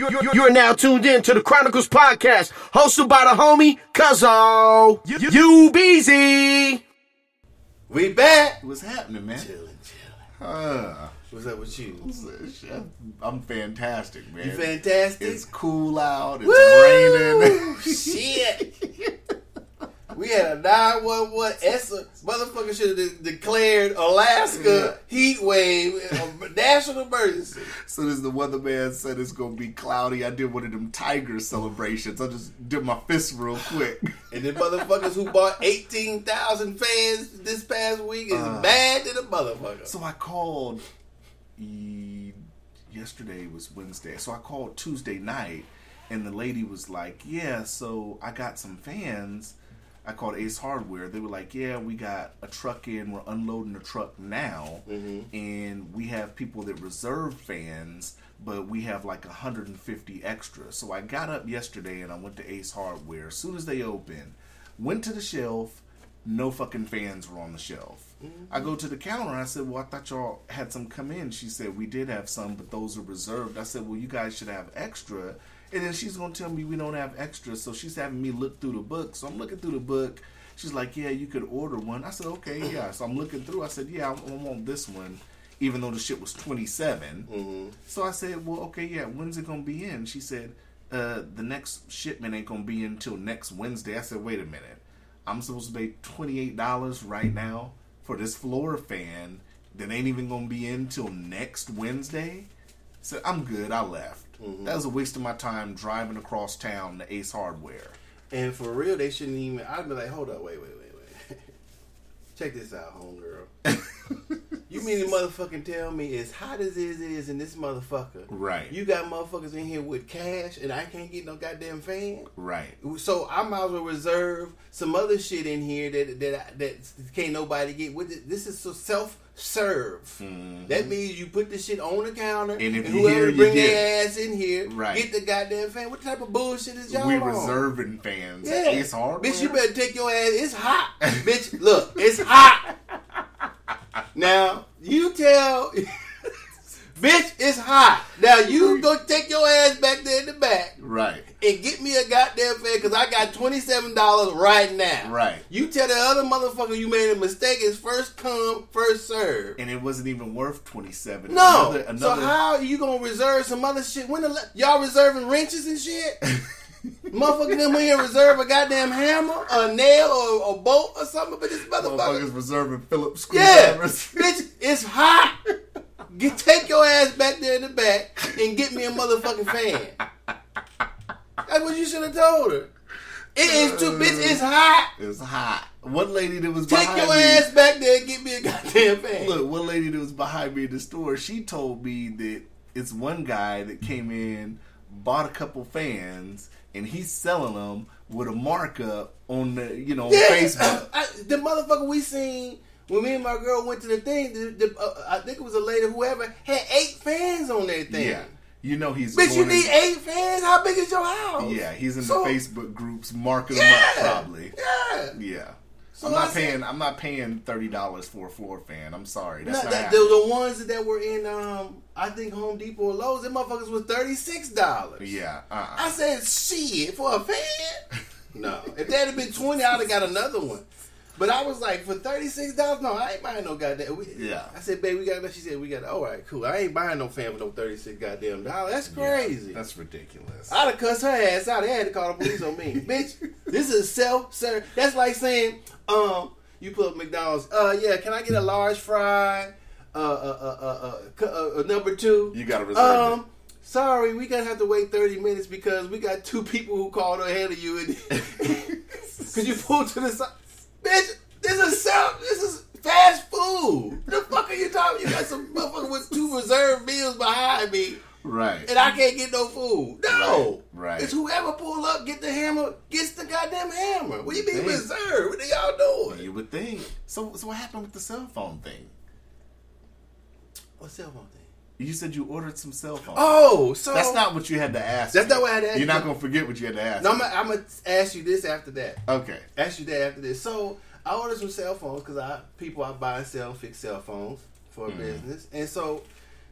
You're, you're, you're now tuned in to the Chronicles podcast, hosted by the homie Cuzzo. You, you Beezy. We back. What's happening, man? Chilling, chilling. Uh, What's up with you? I'm fantastic, man. You fantastic. It's cool out. It's Woo! raining. Shit. we had a 911 ESSA. Motherfucker should have de- declared Alaska heat wave a national emergency. Soon as the weatherman said it's gonna be cloudy, I did one of them tiger celebrations. I just did my fist real quick. And the motherfuckers who bought 18,000 fans this past week is Uh. mad to the motherfucker. So I called. Yesterday was Wednesday, so I called Tuesday night, and the lady was like, "Yeah, so I got some fans." I called Ace Hardware. They were like, "Yeah, we got a truck in. We're unloading the truck now, mm-hmm. and we have people that reserve fans, but we have like 150 extra." So I got up yesterday and I went to Ace Hardware. As soon as they opened, went to the shelf. No fucking fans were on the shelf. Mm-hmm. I go to the counter. I said, "Well, I thought y'all had some come in." She said, "We did have some, but those are reserved." I said, "Well, you guys should have extra." And then she's gonna tell me we don't have extra, so she's having me look through the book. So I'm looking through the book. She's like, "Yeah, you could order one." I said, "Okay, yeah." So I'm looking through. I said, "Yeah, I I want this one." Even though the shit was 27. So I said, "Well, okay, yeah. When's it gonna be in?" She said, uh, "The next shipment ain't gonna be in until next Wednesday." I said, "Wait a minute. I'm supposed to pay twenty eight dollars right now for this floor fan that ain't even gonna be in till next Wednesday." So I'm good. I left. Mm-hmm. That was a waste of my time driving across town to Ace Hardware. And for real, they shouldn't even. I'd be like, hold up, wait, wait, wait, wait. Check this out, homegirl. you mean to motherfucking tell me as hot as it is in this motherfucker? Right. You got motherfuckers in here with cash, and I can't get no goddamn fan. Right. So I might as well reserve some other shit in here that that that can't nobody get. With it. This is so self serve. That means you put the shit on the counter, Mm-hmm. And and, if you whoever bring their ass in here, Right. get the goddamn fan. What type of bullshit is y'all we on? reserving fans. Yeah. Ace Hardware. Bitch, you better take your ass. It's hot. Bitch, look, it's hot. Now, you tell. Bitch, it's hot. Now, you go take your ass back there in the back Right. and get me a goddamn fan because I got $27 right now. Right. You tell the other motherfucker you made a mistake. It's first come, first serve. And it wasn't even worth twenty seven. No. Another, So how are you gonna reserve some other shit? When the, y'all reserving wrenches and shit? Motherfucker, them in here reserve a goddamn hammer, a nail, or a bolt or something. But this motherfucker, motherfuckers reserving Phillips yeah, bitch, it's hot. Get take your ass back there in the back and get me a motherfucking fan. That's what you should have told her. It is too, bitch. It's uh, hot. It was hot. One lady that was Take your me, ass back there and get me a goddamn fan. Look, one lady that was behind me in the store, she told me that it's one guy that came in, bought a couple fans, and he's selling them with a markup on the, you know, on Facebook. I, the motherfucker we seen when me and my girl went to the thing, the, the, uh, I think it was a lady, whoever, had eight fans on their thing. Yeah, you know he's. Bitch, you going in- need eight fans? How big is your house? Yeah, he's in So- the Facebook groups marking Yeah. them up probably. Yeah. Yeah. So I'm not said- paying. I'm not paying thirty dollars for a floor fan. I'm sorry. That's No, not that, the, the ones that were in, um, I think Home Depot or Lowe's, them motherfuckers was thirty six dollars. Yeah. Uh. I said, shit, for a fan? no. If that had been twenty, I'd have got another one. But I was like, for thirty six dollars, no, I ain't buying no goddamn. We, Yeah. I said, babe, we got. that." She said, we got. All right, cool. I ain't buying no fan for no thirty six goddamn dollars. That's crazy. That's ridiculous. I'd have cussed her ass out. They had to call the police on me, bitch. This is self serve. That's like saying, um, you put up McDonald's. Uh, yeah, can I get a large fry? Uh, uh, uh, uh, uh, uh, uh number two. You gotta reserve Um, sorry, we gonna have to wait thirty minutes because we got two people who called ahead of you, and because you pulled to the side, bitch. This is self. This is fast food. The fuck are you talking? You got some motherfucker with two reserved meals behind me right. and I can't get no food. No, Right, right. It's whoever pull up, get the hammer, gets the goddamn hammer. What do you mean reserved? What are y'all doing? You would think. So, so what happened with the cell phone thing? What cell phone thing? You said you ordered some cell phones. Oh, so That's not what you had to ask. That's me. not what I had to ask You're you. not gonna forget what you had to ask. No, I'm me. gonna, I'm gonna ask you this after that. Okay. Ask you that after this. So I ordered some cell phones because I people I buy and sell fix cell phones for a Mm-hmm. business, and so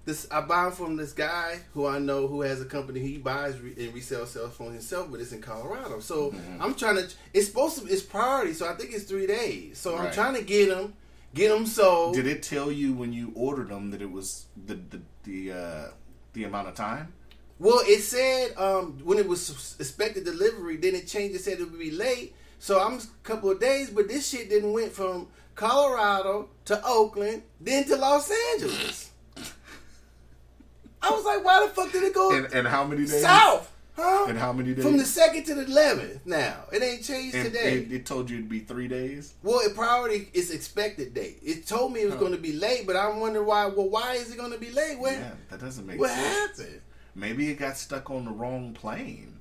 this I buy them from this guy who I know who has a company. He buys re- and resells cell phones himself, but it's in Colorado. So Mm-hmm. I'm trying to. It's supposed to. It's priority, so I think it's three days. So I'm trying to get them, get them sold. Did it tell you when you ordered them that it was the the the, uh, the amount of time? Well, it said um, when it was expected delivery, then it changed. It said it would be late. So I'm a couple of days, but this shit didn't went from Colorado to Oakland, then to Los Angeles. I was like, why the fuck did it go And, and how many days? south? Huh? And how many days? From the second to the eleventh. Now it ain't changed And today. It, it told you it'd be three days. well, it priority is expected date. It told me it was Huh. going to be late, but I'm wondering why. Well, why is it going to be late? What? Yeah, that doesn't make what sense. happened? Maybe it got stuck on the wrong plane.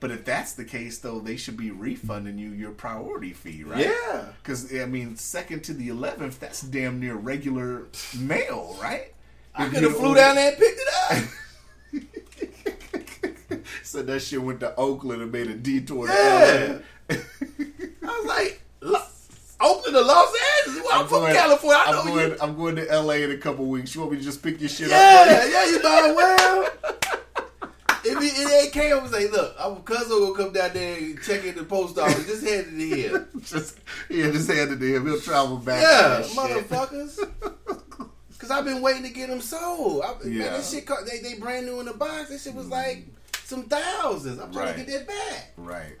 But if that's the case, though, they should be refunding you your priority fee, right? Yeah. Because I mean, second to the eleventh, that's damn near regular mail, right? I could have flew down there and picked it up. so that shit went to Oakland and made a detour. to Yeah. LA. I was like, Lo- Oakland to Los Angeles. Well, I'm, from going- California. I know I'm going. you. I'm going to LA in a couple weeks. You want me to just pick your shit Yeah, up? yeah, you might well. If it, it ain't came, I was like, look, our cousin gonna come down there and check in the post office. Just hand it to him. just yeah, just hand it to him. He'll travel back. Yeah, motherfuckers. Cause I've been waiting to get them sold. I, Man, Yeah. this shit, they they brand new in the box. This shit was like some thousands. I'm trying Right. to get that back. Right.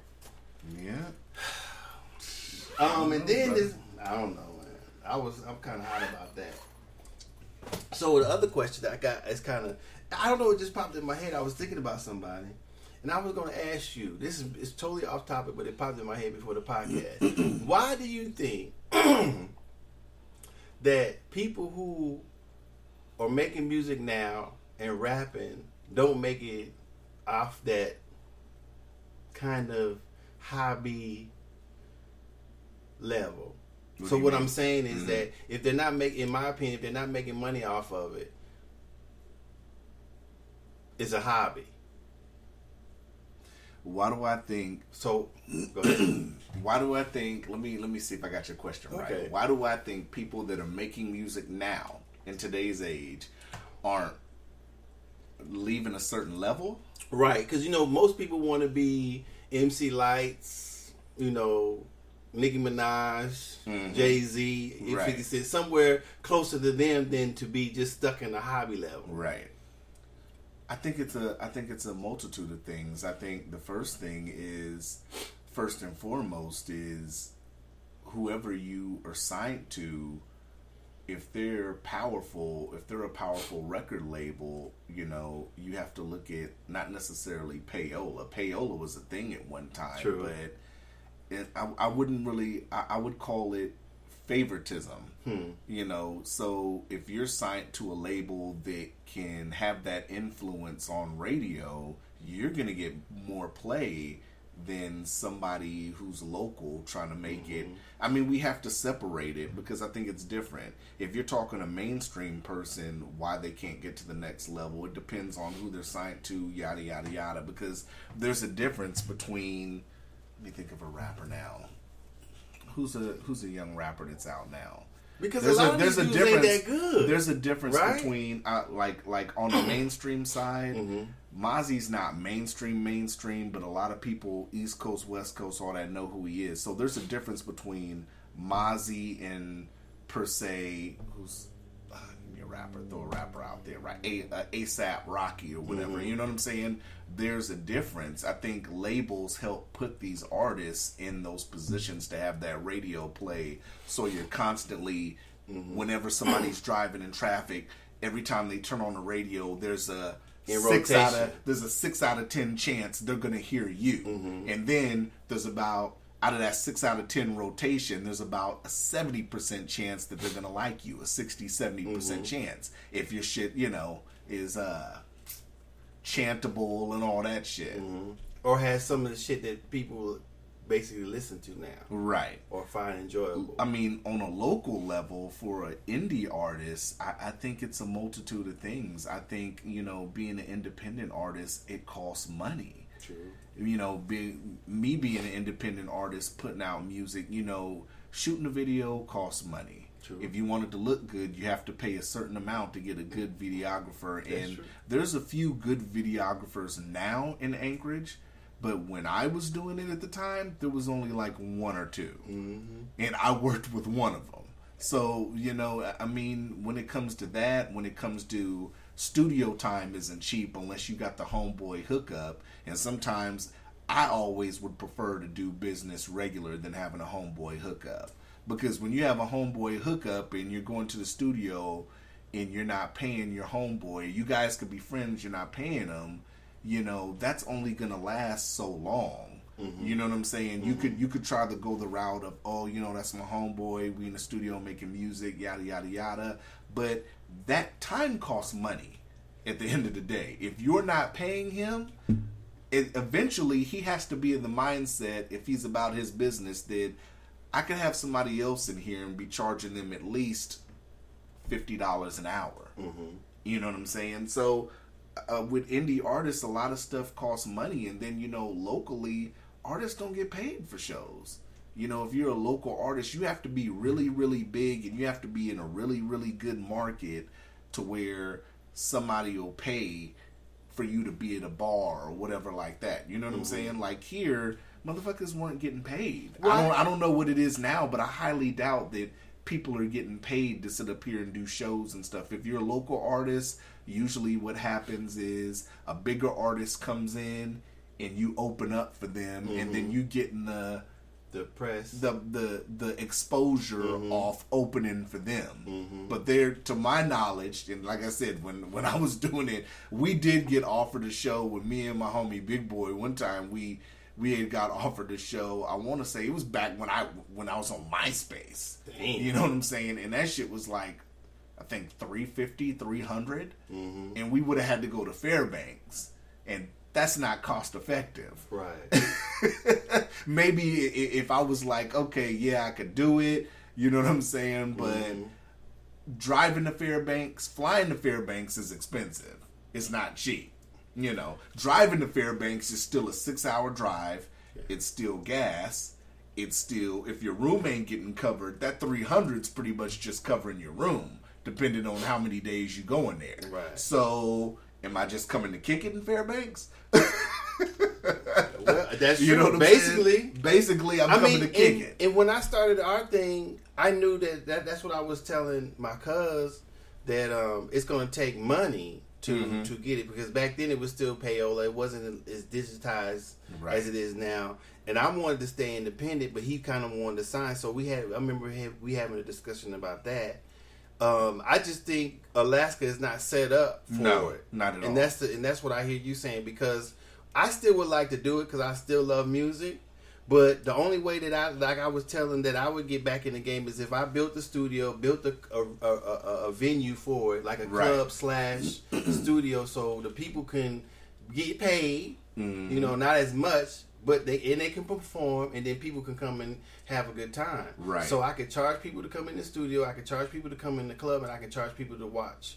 Yeah. Um, and then this, I don't know, man. I was, I'm kind of hot about that. So the other question that I got is kind of, I don't know, it just popped in my head. I was thinking about somebody, and I was going to ask you. This is it's totally off topic, but it popped in my head before the podcast. Why do you think that people who are making music now and rapping don't make it off that kind of hobby level. What so what mean? I'm saying is Mhm. that if they're not making, in my opinion, if they're not making money off of it, it's a hobby. Why do I think? So. Why do I think? Let me let me see if I got your question right. Why do I think people that are making music now in today's age aren't leaving a certain level? Right, because you know most people want to be MC Lytes, you know, Nicki Minaj, Mhm. Jay Z, Right. Fifty Cent, somewhere closer to them than to be just stuck in the hobby level. Right. I think it's a I think it's a multitude of things. I think the first thing is first and foremost is whoever you are signed to if they're powerful, if they're a powerful record label, you know, you have to look at not necessarily payola. Payola was a thing at one time, True. but it, I, I wouldn't really. I, I would call it favoritism. Hmm. You know, so if you're signed to a label that can have that influence on radio, you're gonna get more play than somebody who's local trying to make it. I mean, we have to separate it because I think it's different. If you're talking a mainstream person, why they can't get to the next level, it depends on who they're signed to, yada yada yada. Because there's a difference between. Let me think of a rapper now. Who's a who's a young rapper that's out now? Because there's a lot of these dudes ain't that good. There's a difference Right? between uh, like like on the mainstream side. Mhm. Mozzy's not mainstream mainstream, but a lot of people East Coast, West Coast, all that know who he is. So there's a difference between Mozzy and per se who's uh, a rapper, throw a rapper out there, right? A, uh, ASAP Rocky or whatever. Mhm. You know what I'm saying? There's a difference. I think labels help put these artists in those positions to have that radio play, so you're constantly, whenever somebody's driving in traffic, every time they turn on the radio, there's a In six out of there's a six out of ten chance they're gonna hear you, mm-hmm. and then there's about out of that six out of ten rotation, there's about a seventy percent chance that they're gonna like you, a 60 70 percent mm-hmm. chance if your shit, you know, is uh chantable and all that shit. Mm-hmm. or has some of the shit that people basically listen to now Right. or find enjoyable. I mean, on a local level, for an indie artist, I, I think it's a multitude of things. I think you know, being an independent artist, it costs money. True. You know, being me being an independent artist, putting out music, you know, shooting a video costs money. True. If you wanted to look good, you have to pay a certain amount to get a good videographer. and true. there's a few good videographers now in Anchorage, but when I was doing it at the time, there was only like one or 2 Mm-hmm. and I worked with one of them. So you know, I mean, when it comes to that, when it comes to studio time, isn't cheap unless you got the homeboy hookup. And sometimes I always would prefer to do business regular than having a homeboy hookup because when you have a homeboy hookup and you're going to the studio and you're not paying your homeboy, you guys could be friends. You're not paying them. You know, that's only gonna last so long. Mm-hmm. You know what I'm saying? You mm-hmm. could you could try to go the route of oh you know that's my homeboy. We in the studio making music yada yada yada. But that time costs money. At the end of the day, if you're not paying him, it, eventually he has to be in the mindset if he's about his business that I could have somebody else in here and be charging them at least fifty dollars an hour. Mm-hmm. You know what I'm saying? So uh, with indie artists, a lot of stuff costs money, and then you know locally artists don't get paid for shows. You know, if you're a local artist, you have to be really, really big, and you have to be in a really, really good market to where somebody will pay for you to be at a bar or whatever like that. You know what I'm saying? Like here, motherfuckers weren't getting paid. I don't I don't know what it is now, but I highly doubt that people are getting paid to sit up here and do shows and stuff. If you're a local artist, usually what happens is a bigger artist comes in and you open up for them and then mm-hmm. you get in the The press. the the the exposure mm-hmm. off opening for them. Mm-hmm. But they're to my knowledge, and like I said, when when I was doing it, we did get offered a show with me and my homie Big Boy. One time we we had got offered a show. I want to say it was back when I when I was on MySpace. Damn. You know what I'm saying? And that shit was like. I think 350, 300, and we would have had to go to Fairbanks, and that's not cost effective right. maybe if I was like, okay, yeah, I could do it, you know what I'm saying? But mm-hmm. driving to Fairbanks, flying to Fairbanks is expensive. It's not cheap. You know, driving to Fairbanks is still a six hour drive. It's still gas. It's still, if your room ain't getting covered, that 300's pretty much just covering your room, depending on how many days you go in there. Right. So, am I just coming to kick it in Fairbanks? well, that's You true. know Basically, saying? Basically, I'm I coming mean, to kick and, it. and when I started our thing, I knew that, that that's what I was telling my cuz that um, it's going to take money to Mm-hmm. to get it because back then it was still payola. It wasn't as digitized Right. as it is now. And I wanted to stay independent, but he kind of wanted to sign. So we had I remember we having a discussion about that. Um, I just think Alaska is not set up for No, it. not at and all. that's the and that's what I hear you saying because I still would like to do it because I still love music. But the only way that I like I was telling that I would get back in the game is if I built a studio, built a a, a, a, a venue for it, like a Right. club slash studio, so the people can get paid. Mm-hmm. You know, not as much, but they and they can perform, and then people can come and have a good time. Right. So I could charge people to come in the studio. I could charge people to come in the club, and I can charge people to watch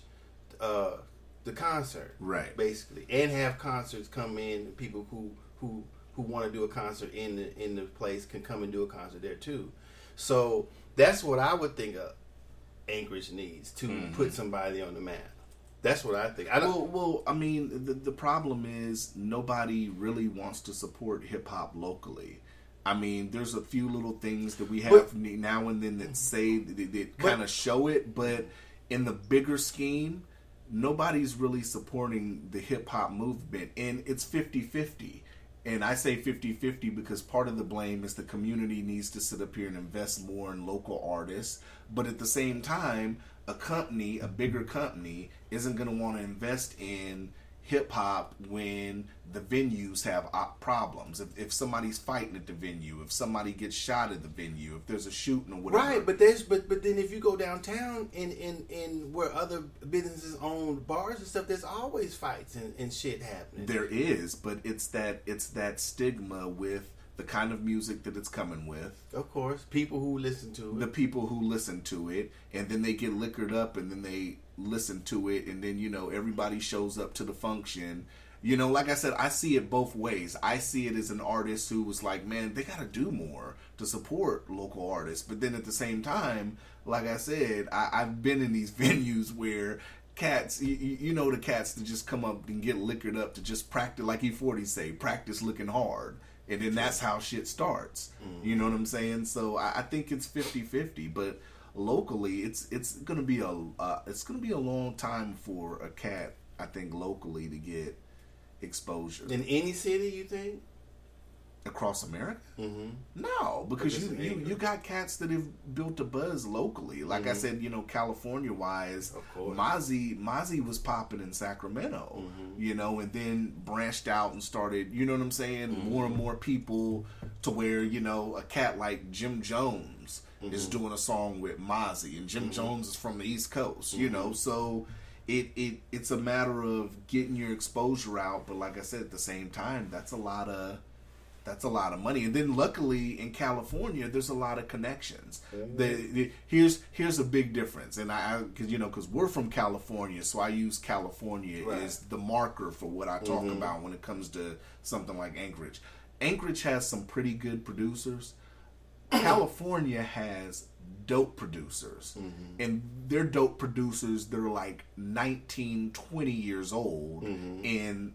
uh, the concert. Right. Basically, and have concerts come in. People who who who want to do a concert in the in the place can come and do a concert there too. So that's what I would think of Anchorage needs to put somebody on the map. That's what I think. I. Well, well, I mean, the the problem is nobody really wants to support hip hop locally. I mean, there's a few little things that we have But- now and then that say that, that kind of show it, but in the bigger scheme, nobody's really supporting the hip hop movement, and it's 50-50. And I say 50-50 because part of the blame is the community needs to sit up here and invest more in local artists, but at the same time, a company, a bigger company, isn't going to want to invest in hip hop when the venues have problems. If, if somebody's fighting at the venue, if somebody gets shot at the venue, if there's a shooting or whatever. Right, but there's but but then if you go downtown in in in where other businesses own bars and stuff, there's always fights and, and shit happening. There is, but it's that it's that stigma with the kind of music that it's coming with, of course, people who listen to it. the people who listen to it, and then they get liquored up, and then they listen to it, and then you know everybody shows up to the function, You know, like I said, I see it both ways. I see it as an artist who was like, man, they got to do more to support local artists. But then at the same time, like I said, I, I've been in these venues where cats, you, you know, the cats that just come up and get liquored up to just practice, like E40 say, practice looking hard. And then that's how shit starts. Mm-hmm. You know what I'm saying? So I, I think it's 50 50. But locally, it's it's gonna be a uh, it's gonna be a long time for a cat. I think locally to get exposure In any city, you think? across America. Mm-hmm. No, because you, you you got cats that have built a buzz locally. Like I said, you know, California wise, Mm-hmm. Of course. Mozzy Mozzy was popping in Sacramento, Mm-hmm. you know, and then branched out and started. You know what I'm saying? Mm-hmm. More and more people to where you know a cat like Jim Jones is Mm-hmm. doing a song with Mozzy, and Jim Jones is from the East Coast. You Mm-hmm. know, so. It, it it's a matter of getting your exposure out, but like I said, at the same time, that's a lot of that's a lot of money. And then luckily in California, there's a lot of connections. The, the- here's here's a big difference, and I because you know because we're from California, so I use California Right. as the marker for what I talk about when it comes to something like Anchorage. Anchorage has some pretty good producers. California has dope producers mm-hmm. and they're dope producers they're like 19 20 years old mm-hmm. and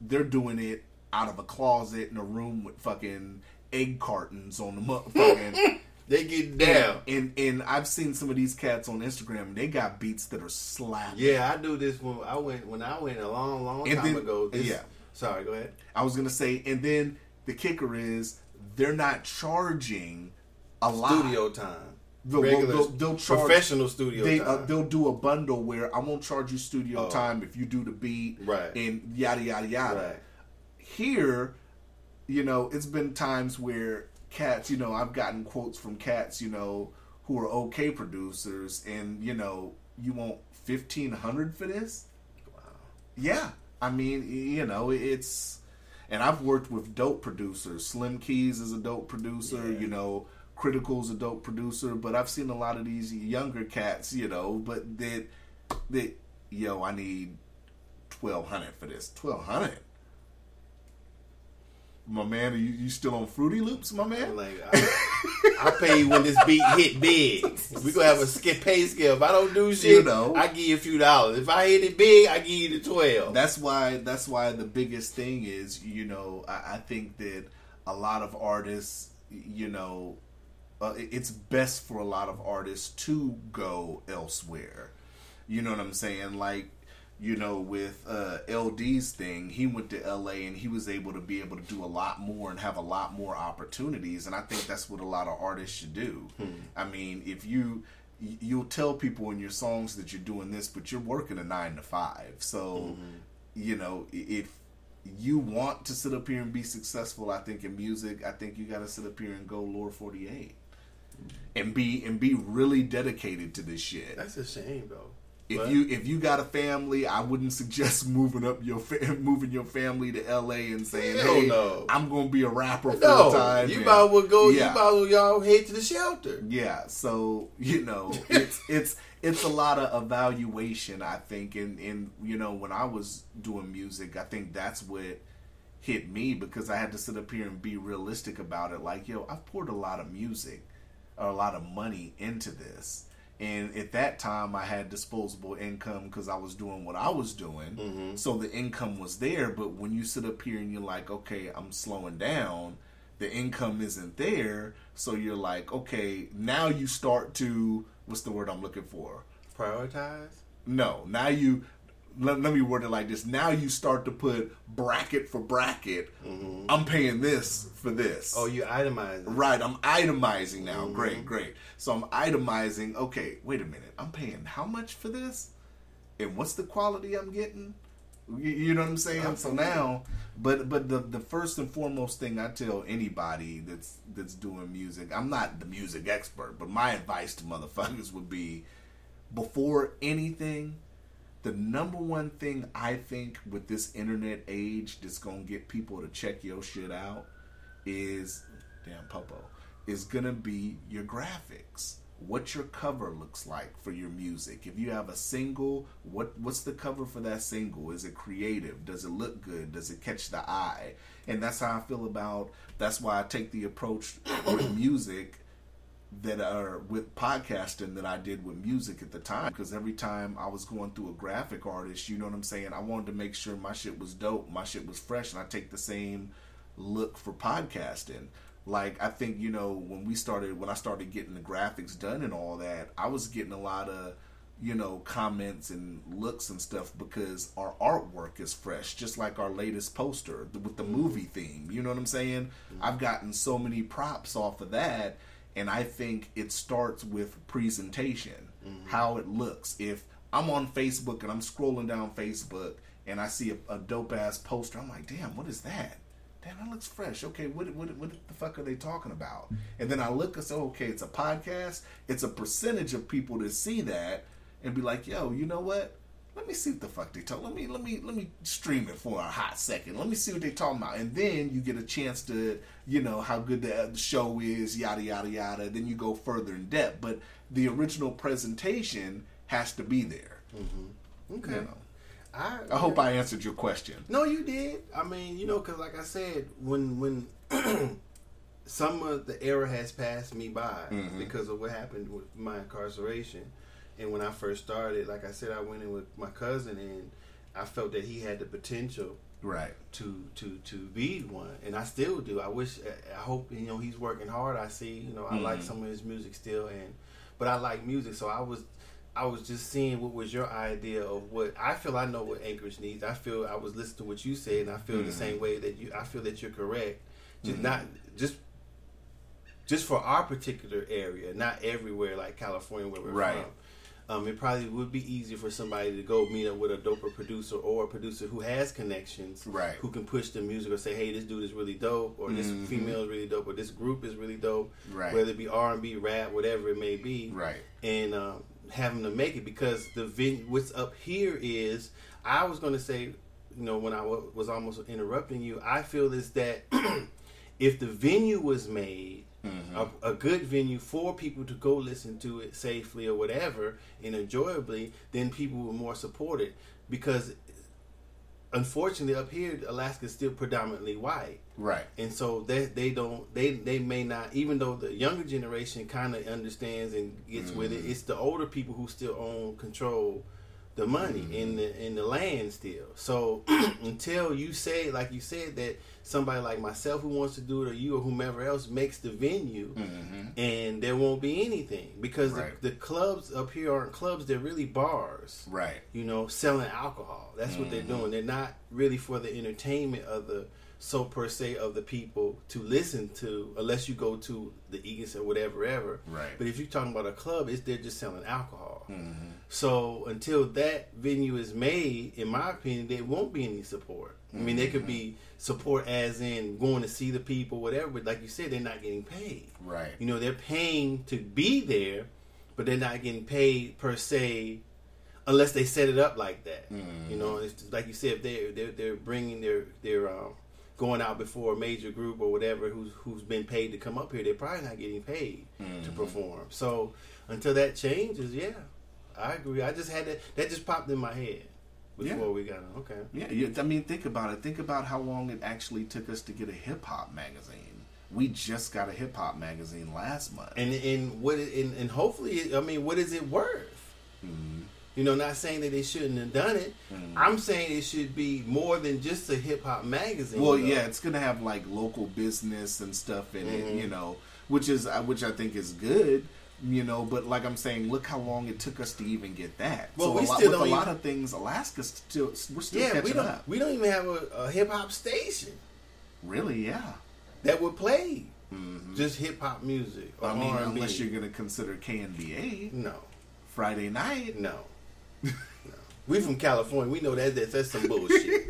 they're doing it out of a closet in a room with fucking egg cartons on the motherfucking They get down. and and I've seen some of these cats on Instagram and they got beats that are slapping. Yeah, I do this when I went when I went a long, long And time then- ago. This, yeah. Sorry, go ahead. I was gonna say, and then the kicker is they're not charging a lot. Studio time. They'll- Regular, they'll- they'll charge- professional studio They time. uh, they'll do a bundle where I won't charge you studio Oh. time if you do the beat, Right. And yada yada yada. Right. Here, you know, it's been times where cats, you know, I've gotten quotes from cats, you know, who are okay producers, and you know, you want fifteen hundred for this? Wow. Yeah, I mean, you know, it's, and I've worked with dope producers. Slim Keys is a dope producer. Yeah. You know, Critical's a dope producer. But I've seen a lot of these younger cats. You know, but that that yo, I need twelve hundred for this. Twelve hundred. My man, are you, you still on Fruity Loops, my man? like, I, I pay you when this beat hit big. We gonna have a sk- pay scale. If I don't do shit, You know. I give you a few dollars. If I hit it big, I give you the twelve. That's why. That's why the biggest thing is, you know, I, I think that a lot of artists, you know, uh, it's best for a lot of artists to go elsewhere. You know what I'm saying? Like, you know, with uh, LD's thing, he went to LA and he was able to be able to do a lot more and have a lot more opportunities. And I think that's what a lot of artists should do. I mean, if you you'll tell people in your songs that you're doing this, but you're working a nine to five. So, you know, if you want to sit up here and be successful, I think in music, I think you got to sit up here and go Lord 48 and be and be really dedicated to this shit. That's a shame though. If But- you if you got a family, I wouldn't suggest moving up your fa- moving your family to L.A. and saying, "Hey, no. I'm going to be a rapper full no, time." you and- might well go. Yeah. You might as well y'all head to the shelter. Yeah, so you know, it's it's it's a lot of evaluation. I think, and and you know, when I was doing music, I think that's what hit me because I had to sit up here and be realistic about it. Like, yo, I've poured a lot of music or a lot of money into this. And at that time, I had disposable income because I was doing what I was doing. Mm-hmm. So the income was there. But when you sit up here and you're like, okay, I'm slowing down, the income isn't there. So you're like, okay, now you start to, what's the word I'm looking for? Prioritize. No, now you, let, let me word it like this. Now you start to put bracket for bracket. Mm-hmm. I'm paying this for this. Oh, you itemize. Right, I'm itemizing now. Mm-hmm. Great, great. So I'm itemizing. Okay, wait a minute. I'm paying how much for this? And what's the quality I'm getting? You, you know what I'm saying? So now, but but the the first and foremost thing I tell anybody that's that's doing music, I'm not the music expert, but my advice to motherfuckers would be, before anything, the number one thing I think with this internet age that's gonna get people to check your shit out is damn popo is gonna be your graphics. what your cover looks like for your music. If you have a single, what what's the cover for that single? Is it creative? Does it look good? Does it catch the eye? And that's how I feel about. That's why I take the approach with music that are with podcasting that I did with music at the time. Because every time I was going through a graphic artist, you know what I'm saying? I wanted to make sure my shit was dope, my shit was fresh, and I take the same look for podcasting. Like I think you know when we started, when I started getting the graphics done and all that, I was getting a lot of you know comments and looks and stuff because our artwork is fresh just like our latest poster with the movie theme you know what i'm saying mm-hmm. i've gotten so many props off of that and I think it starts with presentation, mm-hmm. how it looks. If I'm on Facebook and I'm scrolling down Facebook and I see a, a dope ass poster, I'm like, damn, what is that? Damn, that looks fresh. Okay, what, what, what the fuck are they talking about? And then I look and say, okay, it's a podcast. It's a percentage of people to see that and be like, yo, you know what? Let me see what the fuck they talk. Let me let me let me stream it for a hot second. Let me see what they talking about, and then you get a chance to you know how good the, the show is, yada yada yada. Then you go further in depth, but the original presentation has to be there. Mm-hmm. Okay. You know. I, I hope I answered your question. No, you did. I mean, you know, because like I said, when when some of the era has passed me by mm-hmm. because of what happened with my incarceration and when I first started, like I said, I went in with my cousin, and I felt that he had the potential, right, to to to be one, and I still do. I wish, I hope, you know, he's working hard. I see, you know, I mm-hmm. like some of his music still, and but I like music, so I was. I was just seeing what was your idea of what I feel I know what Anchorage needs. I feel I was listening to what you said and I feel mm-hmm. the same way that you I feel that you're correct. Just mm-hmm. not just just for our particular area, not everywhere like California where we're right. from. Um, it probably would be easier for somebody to go meet up with a doper producer or a producer who has connections, right? Who can push the music or say, "Hey, this dude is really dope," or "This mm-hmm. female is really dope," or "This group is really dope," right? Whether it be R and B, rap, whatever it may be, right? And um, have them to make it because the ven- what's up here is I was going to say, you know, when I w- was almost interrupting you, I feel is that if the venue was made Mm-hmm. A, a, good venue for people to go listen to it safely or whatever and enjoyably, then people were more supported because unfortunately up here Alaska is still predominantly white. Right. And so they they don't they they may not even though the younger generation kind of understands and gets mm-hmm. with it, it's the older people who still own control the money mm-hmm. in the in the land still. So until you say, like you said, that somebody like myself who wants to do it, or you or whomever else makes the venue, mm-hmm. and there won't be anything because right. the, the, clubs up here aren't clubs; they're really bars. Right. You know, selling alcohol. That's mm-hmm. what they're mm-hmm. doing. They're not really for the entertainment of the so per se of the people to listen to unless you go to the Eagles or whatever ever. Right. But if you're talking about a club, it's they're just selling alcohol. Mm-hmm. So until that venue is made, in my opinion, there won't be any support. Mm-hmm. I mean, there could be support as in going to see the people, whatever. But like you said, they're not getting paid. Right. You know, they're paying to be there, but they're not getting paid per se unless they set it up like that. Mm-hmm. You know, it's like you said, they're they're, they're bringing their their um, going out before a major group or whatever who's who's been paid to come up here, they're probably not getting paid mm-hmm. to perform. So until that changes, yeah, I agree. I just had that that just popped in my head before yeah. we got on. Okay. Yeah, I mean, think about it. Think about how long it actually took us to get a hip hop magazine. We just got a hip hop magazine last month, and and what and, and hopefully, I mean, what is it worth? Mm-hmm. You know, not saying that they shouldn't have done it. Mm. I'm saying it should be more than just a hip hop magazine. Well, though. yeah, it's gonna have like local business and stuff in mm-hmm. it, you know, which is uh, which I think is good, you know. But like I'm saying, look how long it took us to even get that. Well, so we a lot, still with a lot of things, Alaska's still we're still yeah, catching we don't, up. We don't even have a, a hip hop station. Really? Yeah. That would play mm-hmm. just hip hop music. I mean, R&B. unless you're gonna consider KNBA. No. Friday night. No. We from California. We know that that's, that's some bullshit.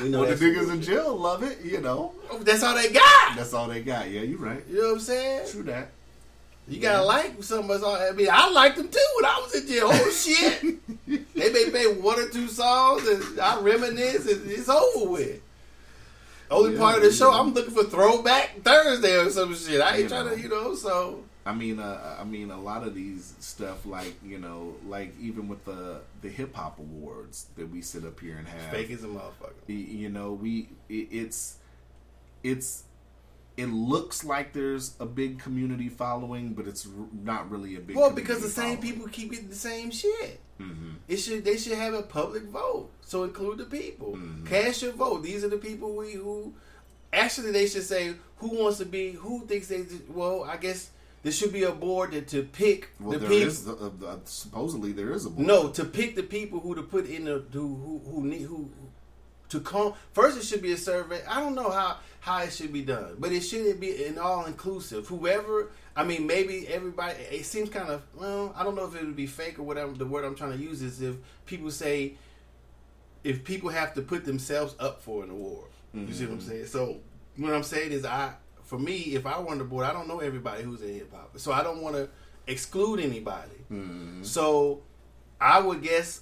we know well, the niggas bullshit. in jail love it. You know, oh, that's all they got. That's all they got. Yeah, you're right. You know what I'm saying? True that. You yeah. gotta like some of us. I mean, I liked them too when I was in jail. Oh shit! they may play one or two songs, and I reminisce, and it's over with. Only yeah, part of the show, I'm looking for Throwback Thursday or some shit. I ain't trying know. to, you know. So I mean, uh, I mean, a lot of these stuff, like you know, like even with the the hip hop awards that we sit up here and have, Fake as a motherfucker. you know, we it, it's it's it looks like there's a big community following, but it's r- not really a big. Well, because the same people keep getting the same shit. Mm-hmm. It should they should have a public vote. So include the people. Mhm. Cast your vote. These are the people we who actually they should say who wants to be who thinks they well, I guess there should be a board that to pick Well, the people uh, uh, supposedly there is a board. No, to pick the people who to put in the who who who need who to come first. It should be a survey. I don't know how how it should be done, but it shouldn't be an all inclusive. Whoever, I mean, maybe everybody. It seems kind of well. I don't know if it would be fake or whatever. The word I'm trying to use is if people say if people have to put themselves up for an award. You see what I'm saying? So what I'm saying is, I for me, if I were on the board, I don't know everybody who's in hip hop, so I don't want to exclude anybody. Mhm. So I would guess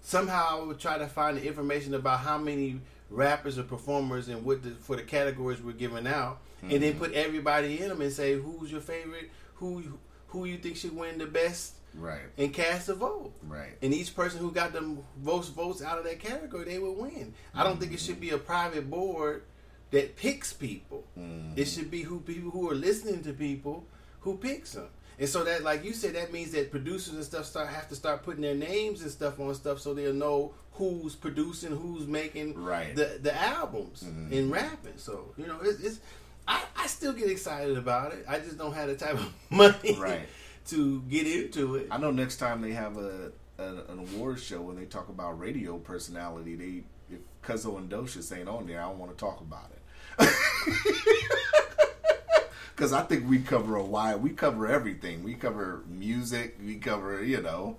somehow I would try to find the information about how many rappers or performers and what the, for the categories we're giving out, and then put everybody in them and say who's your favorite, who who you think should win the best, Right, and cast a vote. right. And each person who got the most votes out of that category, they would win. I don't think it should be a private board that picks people. Mhm. It should be who people who are listening to people who picks them. And so that, like you said, that means that producers and stuff start have to start putting their names and stuff on stuff so they'll know who's producing, who's making Right. the the albums Mhm. and rapping. So you know, it's, it's I, I still get excited about it. I just don't have the type of money Right. to get into it. I know next time they have a, a an award show and they talk about radio personality, they if Cuzzo and Docious ain't on there, I don't want to talk about it. Because I think we cover a wide, we cover everything. We cover music, we cover, you know,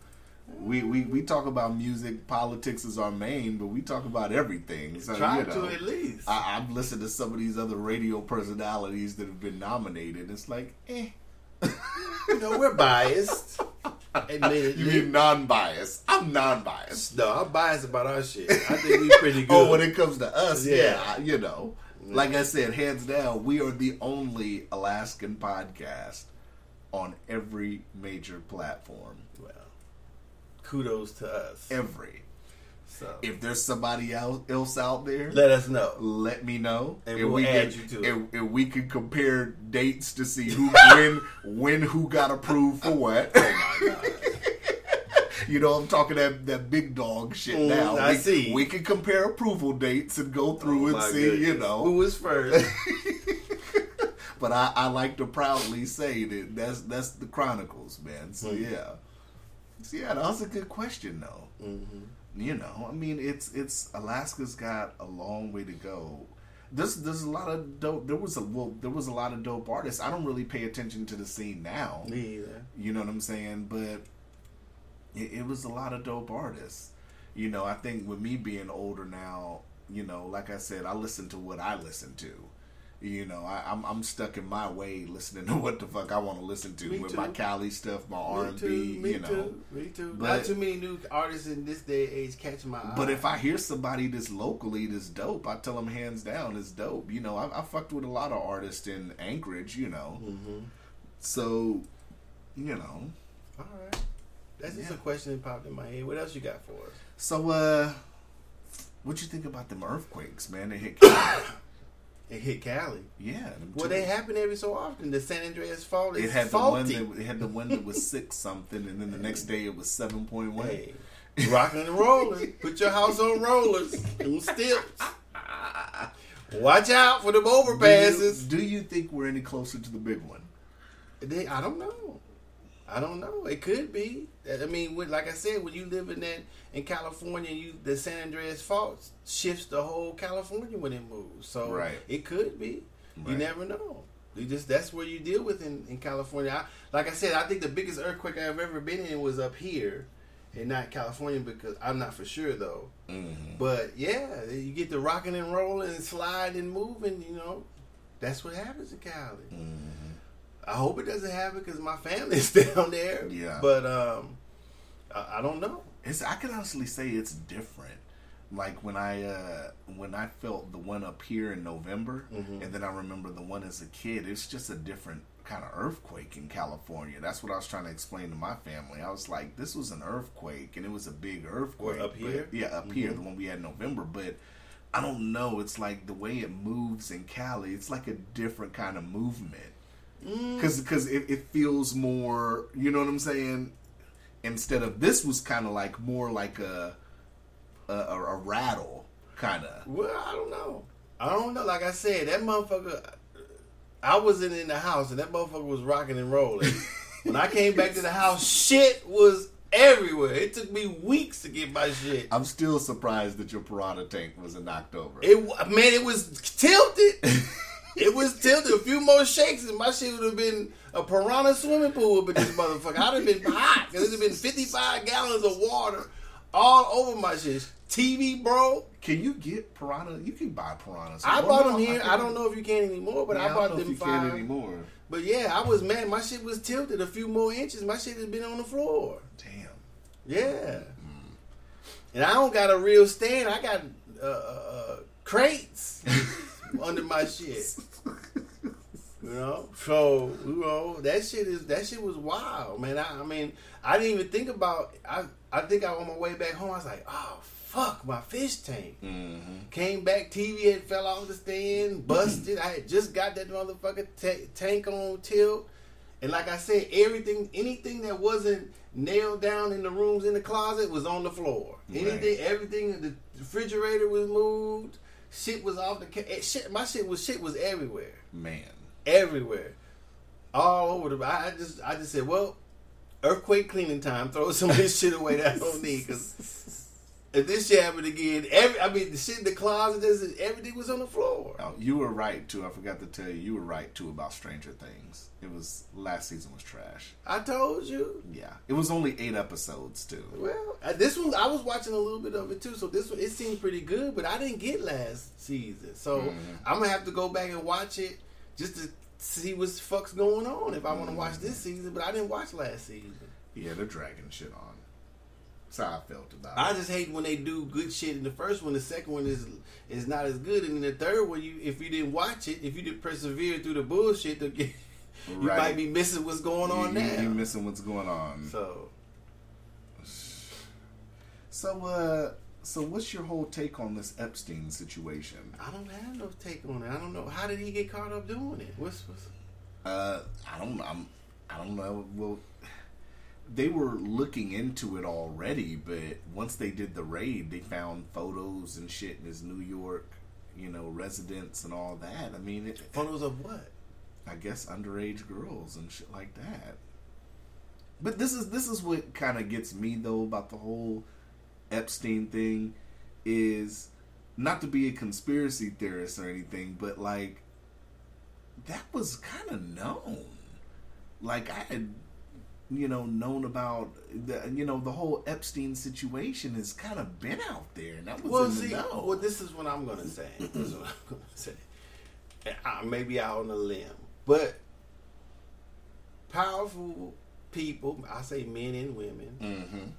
we, we, we talk about music, politics is our main, but we talk about everything. So, Try you know, to at least. I, I've listened to some of these other radio personalities that have been nominated. It's like, eh. you know, we're biased. Admittedly. You mean non-biased? I'm non-biased. no, I'm biased about our shit. I think we pretty good. Oh, when it comes to us, yeah, Yeah. you know. Like I said, hands down, we are the only Alaskan podcast on every major platform. well, kudos to us. Every. So If there's somebody else out there, let us know. let me know, And we'll add you to it. and, and we can compare dates to see who when when who got approved for what. Oh you know, I'm talking that that big dog shit Mm, now. I we, see. We can compare approval dates and go through Oh, and see. You know, who was first? but I, I like to proudly say that that's that's the Chronicles, man. So Mhm. yeah, so, yeah, that was a good question though. hmm You know, I mean, it's it's Alaska's got a long way to go. There's there's a lot of dope. There was a well, there was a lot of dope artists. I don't really pay attention to the scene now. Me either. You know what I'm saying? But it, it was a lot of dope artists. You know, I think with me being older now, you know, like I said, I listen to what I listen to. You know, I, I'm I'm stuck in my way listening to what the fuck I want to listen to Me with too. my Cali stuff, my R and B. You know, too. Me too. But- Not too many new artists in this day and age catch my eye. But if I hear somebody that's locally that's dope, I tell them hands down it's dope. You know, I, I fucked with a lot of artists in Anchorage. You know, hmm so you know, all right, that's just Yeah. a question that popped in my head. What else you got for us? so uh, what you think about them earthquakes, man? They hit. Cali. It hit Cali. yeah, Well, they happen every so often. The San Andreas fault is It had the one faulty. that it had the one that was six something, and then the next day it was seven point one. Hey, rocking and rolling. Put your house on rollers and stilts. Watch out for them Do you, overpasses. do you think we're any closer to the big one? They, I don't know. I don't know. It could be. I mean, when, like I said, when you live in that in California, you the San Andreas fault shifts the whole California when it moves. So Right. it could be. You never know. You just that's where you deal with in, in California. I, like I said, I think the biggest earthquake I've ever been in was up here, and not California because I'm not for sure though. Mm-hmm. But yeah, you get the rocking and rolling and sliding and moving. You know, that's what happens in Cali. Mm-hmm. I hope it doesn't happen because my family's down there. Yeah. But um, I, I don't know. It's I can honestly say it's different. Like when I uh when I felt the one up here in November, Mhm. and then I remember the one as a kid. It's just a different kind of earthquake in California. That's what I was trying to explain to my family. I was like, this was an earthquake, and it was a big earthquake. Up but- here? yeah, up here, the one we had in November. But I don't know. It's like the way it moves in Cali. It's like a different kind of movement. Mm. Because because it, it feels more. You know what I'm saying? Instead of this was kind of like more like a a, a, rattle kind of. Well, I don't know. I don't know. Like I said, that motherfucker. I wasn't in the house, and that motherfucker was rocking and rolling. when I came back to the house, shit was everywhere. It took me weeks to get my shit. I'm still surprised that your piranha tank wasn't knocked over. It man, it was tilted. it was tilted. A few more shakes, and my shit would have been a piranha swimming pool. But this motherfucker, I'd have been hot because it'd have been 55 gallons of water all over my shit. TV, bro. Can you get piranha? You can buy piranhas. I bought them here. I don't know if you can anymore, but Yeah, I don't bought know if them you five. can anymore. But yeah, I was mad. My shit was tilted a few more inches. My shit has been on the floor. Damn. Yeah. And I don't got a real stand. I got uh, uh, uh, crates under my shit. You know, so you know that shit is that shit was wild, man. I, I mean, I didn't even think about. I I think I on my way back home. I was like, oh fuck, my fish tank. Mm-hmm. Came back, TV had fell off the stand, busted. I had just got that motherfucker ta- tank on tilt, and like I said, everything, anything that wasn't nailed down in the rooms in the closet was on the floor. Right. Anything, everything, the refrigerator was moved. Shit was off the. Ca- eh, shit, my shit was shit was everywhere, Man. Everywhere, all over the. I just, I just said, well, earthquake cleaning time. Throw some of this shit away that I don't need because. If this shit happened again, every I mean the shit in the closet, this, everything was on the floor. Oh, you were right too. I forgot to tell you. You were right too about Stranger Things. It was last season was trash. I told you. Yeah, it was only eight episodes too. Well, this one I was watching a little bit of it too, so this one it seemed pretty good, but I didn't get last season, so Mhm. I'm gonna have to go back and watch it just to see what the fuck's going on if I want to watch this season. But I didn't watch last season. Yeah, they're dragging shit on. That's how I felt about I it. just hate when they do good shit in the first one. The second one is is not as good, and then the third one, you if you didn't watch it, if you didn't persevere through the bullshit, to get, you Right. might be missing what's going on you, now. You, you missing what's going on. so So, uh, so what's your whole take on this Epstein situation? I don't have no take on it. I don't know how did he get caught up doing it. What's what's Uh, I don't. I'm. I don't know. Well, they were looking into it already, but once they did the raid, they found photos and shit in his New York, you know, residence and all that. I mean, it, photos of what? I guess underage girls and shit like that. But this is this is what kind of gets me though about the whole Epstein thing is not to be a conspiracy theorist or anything, but like that was kind of known. Like I had you know known about the you know the whole Epstein situation has kind of been out there and that was Well, see, well, this is what I'm gonna say. this is what I'm gonna say. And I may be out on a limb, but powerful people, I say men and women, mm-hmm.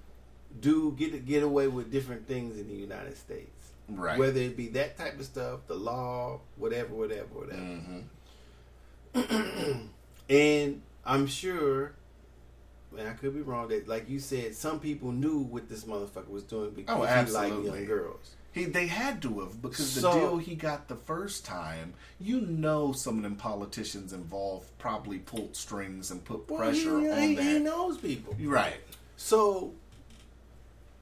Do get get away with different things in the United States. Right. Whether it be that type of stuff, the law, whatever, whatever, whatever. mm-hmm. And I'm sure, and I could be wrong, that like you said, some people knew what this motherfucker was doing because Oh, he liked young girls. He, they had to have because the deal he got the first time, you know, some of them politicians involved probably pulled strings and put Well, pressure he, on he, that. he knows people. Right. So,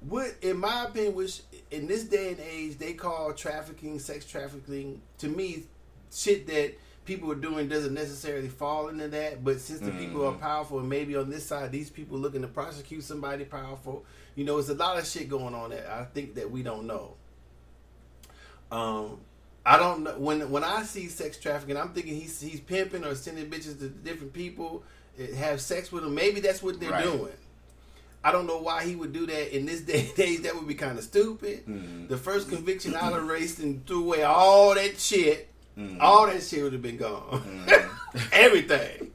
what, in my opinion, which in this day and age they call trafficking, sex trafficking, to me, shit that people are doing doesn't necessarily fall into that. But since the people are Mhm. powerful, and maybe on this side, these people looking to prosecute somebody powerful, you know, it's a lot of shit going on that I think that we don't know. Um, I don't know when when I see sex trafficking, I'm thinking he's he's pimping or sending bitches to different people, eh, have sex with them. Maybe that's what they're Right. doing. I don't know why he would do that in this day and age. That would be kind of stupid. Mhm. The first conviction, I erased and threw away all that shit. Mhm. All that shit would have been gone. Everything.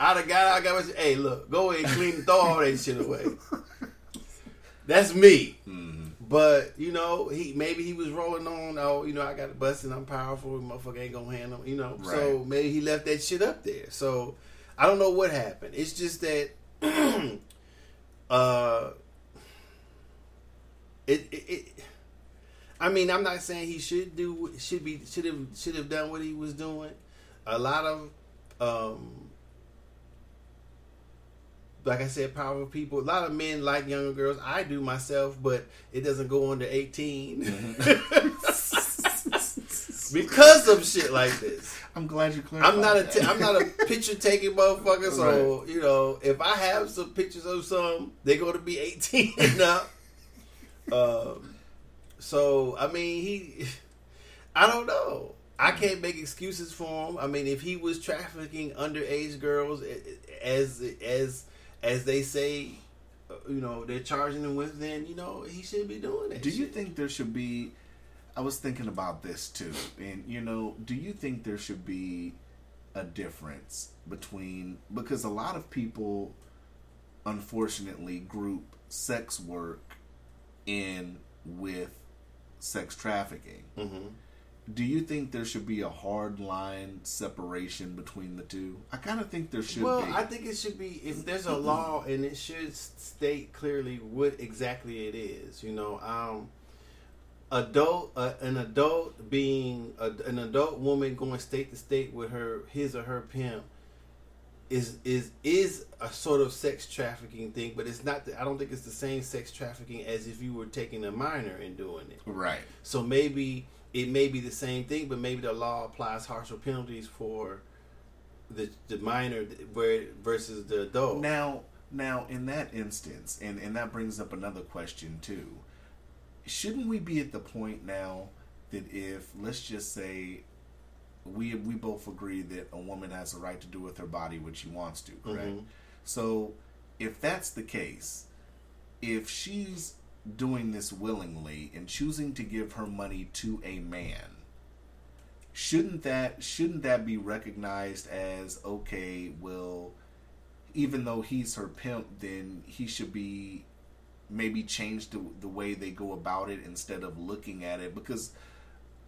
I'd have got I got Hey, look, go ahead and clean, throw all that shit away. That's me. Mhm. But you know, he maybe he was rolling on. Oh, you know, I got a bust and I'm powerful. Motherfucker ain't gonna handle. You know, so maybe he left that shit up there. So I don't know what happened. It's just that, uh, it, it, it. I mean, I'm not saying he should do should be should have should have done what he was doing. A lot of, um, like I said, powerful people. A lot of men like younger girls. I do myself, but it doesn't go under 18 because of shit like this. I'm glad you clarified. I'm not a that. t- I'm not a picture taking motherfucker. So you know, if I have some pictures of some, they're going to be 18 and up. Um, so I mean, he, I don't know. I can't make excuses for him. I mean, if he was trafficking underage girls, as as as they say, uh, you know, they're charging him with, then you know he should be doing it. Do you think there should be? I was thinking about this too, and you know, do you think there should be a difference between because a lot of people, unfortunately, group sex work in with sex trafficking. Mm-hmm. Do you think there should be a hard line separation between the two? I kind of think there should well, be. I think it should be if there's a law and it should state clearly what exactly it is. You know, um, adult uh, an adult being a, an adult woman going state to state with her his or her pimp is is is a sort of sex trafficking thing, but it's not. The, I don't think it's the same sex trafficking as if you were taking a minor and doing it. right. So maybe it may be the same thing, but maybe the law applies harsher penalties for the the minor where versus the adult. Now, now in that instance, and and that brings up another question too. Shouldn't we be at the point now that if let's just say we we both agree that a woman has a right to do with her body what she wants to, correct? Mhm. So, if that's the case, if she's doing this willingly and choosing to give her money to a man, shouldn't that shouldn't that be recognized as okay? Well, even though he's her pimp, then he should be maybe change the the way they go about it instead of looking at it because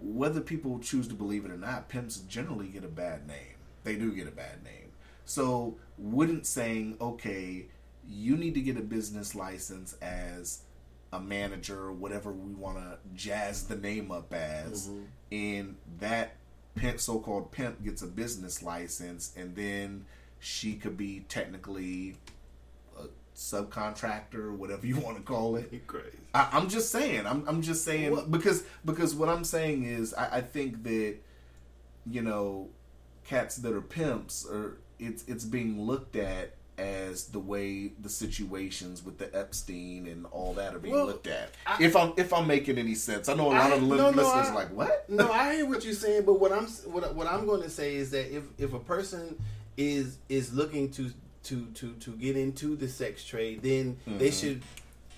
whether people choose to believe it or not, pimps generally get a bad name. They do get a bad name. So, wouldn't saying, okay, you need to get a business license as a manager or whatever we want to jazz the name up as, mm-hmm. and that pimp, so called pimp gets a business license, and then she could be technically subcontractor, whatever you want to call it. Crazy. I, I'm just saying. I'm, I'm just saying What? because because what I'm saying is I, I think that you know cats that are pimps are it's it's being looked at as the way the situations with the Epstein and all that are being Well, looked at. I- if I'm if I'm making any sense, I know a lot I- of no, no, listeners I- are like what? no, I hear what you're saying, but what I'm what, what I'm going to say is that if if a person is is looking to to to to get into the sex trade, then they should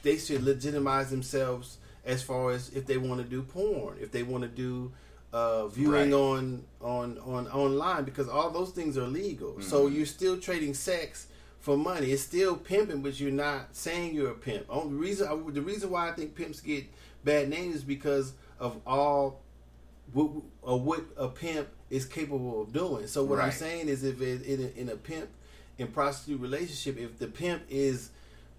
they should legitimize themselves as far as if they want to do porn, if they want to do uh, viewing Right. on on on online, because all those things are legal. So you're still trading sex for money. It's still pimping, but you're not saying you're a pimp. Only reason the reason why I think pimps get bad names is because of all what, what a pimp is capable of doing. So what I'm saying is, if it, in, a, in a pimp and prostitute relationship, if the pimp is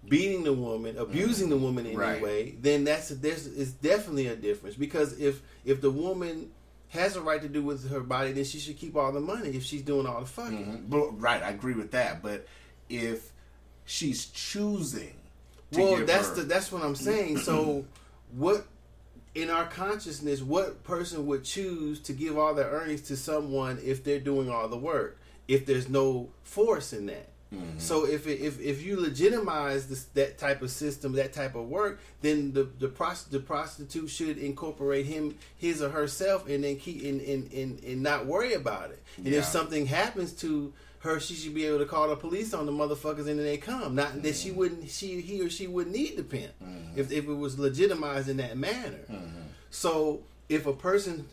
beating the woman, abusing the woman in Right. any way, then that's there's it's definitely a difference. Because if if the woman has a right to do with her body, then she should keep all the money if she's doing all the fucking. Mhm. But, right, I agree with that. But if she's choosing, Well, that's her- the that's what I'm saying. So, what in our consciousness, what person would choose to give all their earnings to someone if they're doing all the work? If there's no force in that. Mm-hmm. So if it, if if you legitimize this that type of system, that type of work, then the the, prost- the prostitute should incorporate him, his or herself, and then keep and and, and, and not worry about it. And Yeah. if something happens to her, she should be able to call the police on the motherfuckers, and then they come. Not that she mm-hmm. wouldn't, she he or she wouldn't need the pimp mm-hmm. if if it was legitimized in that manner. Mm-hmm. So if a person,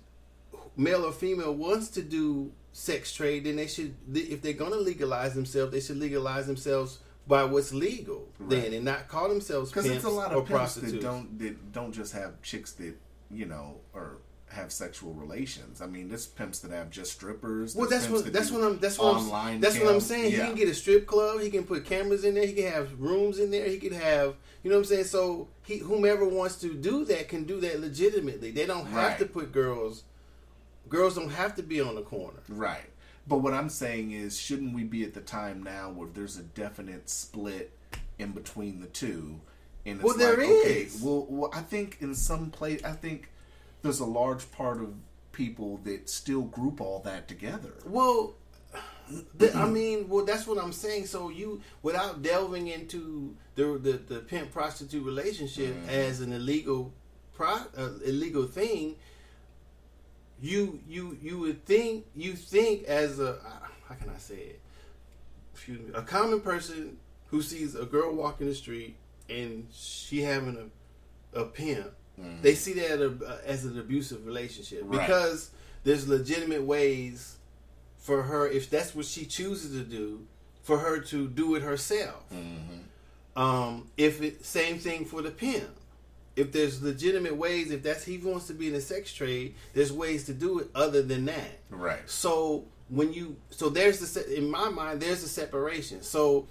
male or female, wants to do sex trade, then they should. If they're going to legalize themselves, they should legalize themselves by what's legal then, and not call themselves Because pimps it's a lot or of pimps that don't that don't just have chicks that you know or have sexual relations. I mean, there's pimps that have just strippers. Well, that's what that that's what I'm that's what online I'm that's what I'm saying. He can get a strip club. He can put cameras in there. He can have rooms in there. He can have you know what I'm saying. So he whomever wants to do that can do that legitimately. They don't have Right. to put girls. Girls don't have to be on the corner. Right. But what I'm saying is, shouldn't we be at the time now where there's a definite split in between the two? And it's Well, there like, okay, well, well, I think in some place, I think there's a large part of people that still group all that together. Well, the, I mean, well, that's what I'm saying. So you, without delving into the the, the pimp prostitute relationship Mm-hmm. as an illegal pro, uh, illegal thing, you you you would think you think as a how can I say it? Excuse me, a common person who sees a girl walking the street and she having a a pimp, mm-hmm. they see that a, uh, as an abusive relationship Right. because there's legitimate ways for her if that's what she chooses to do for her to do it herself. Mm-hmm. Um, if it same thing for the pimp. If there's legitimate ways, if that's he wants to be in the sex trade, there's ways to do it other than that. Right. So when you so there's the in my mind there's a separation. So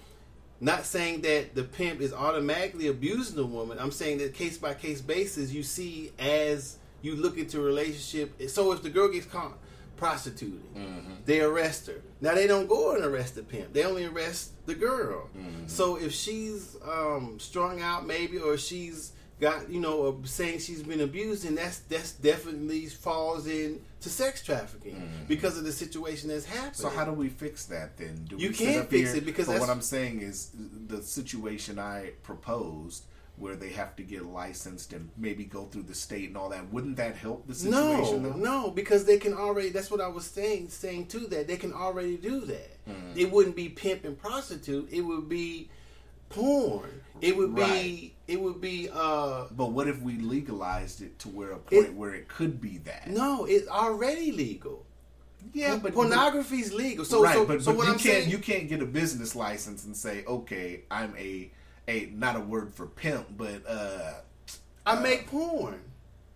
not saying that the pimp is automatically abusing the woman. I'm saying that case by case basis you see as you look into a relationship. So if the girl gets caught prostituting, they arrest her. Now they don't go and arrest the pimp. They only arrest the girl. So if she's um, strung out maybe or she's got you know uh, saying she's been abused and that's that's definitely falls in to sex trafficking because of the situation that's happening. So how do we fix that then? Do You we can't fix it because but what I'm saying is the situation I proposed where they have to get licensed and maybe go through the state and all that. Wouldn't that help the No, situation? though? no, because they can already. That's what I was saying. Saying to that, they can already do that. Mm-hmm. It wouldn't be pimp and prostitute. It would be porn. It would be. It would be. uh But what if we legalized it to where a point It- where it could be that? No, it's already legal. Yeah, but pornography's legal. So, right, so, but, so but you I'm can't saying, you can't get a business license and say, okay, I'm a a not a word for pimp, but uh I make porn.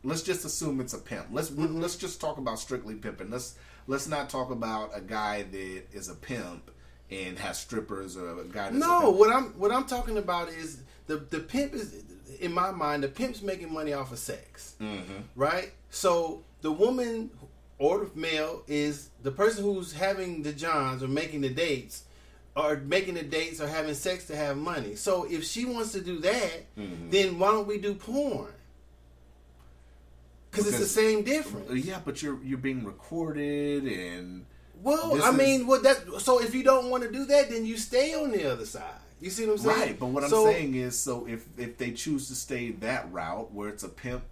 let's just assume it's a pimp. Let's Mm-hmm. let's just talk about strictly pimping. Let's let's not talk about a guy that is a pimp and has strippers or a guy that's a No, what I'm what I'm talking about is the the pimp is in my mind the pimp's making money off of sex, Mm-hmm. right? So the woman or the male is the person who's having the johns or making the dates or making the dates or having sex to have money. So if she wants to do that, Mm-hmm. then why don't we do porn? Because it's the same difference. Yeah, but you're you're being recorded and Well, This I is- mean, what that? So if you don't want to do that, then you stay on the other side. You see what I'm saying? right. But what I'm saying is, so if if they choose to stay that route where it's a pimp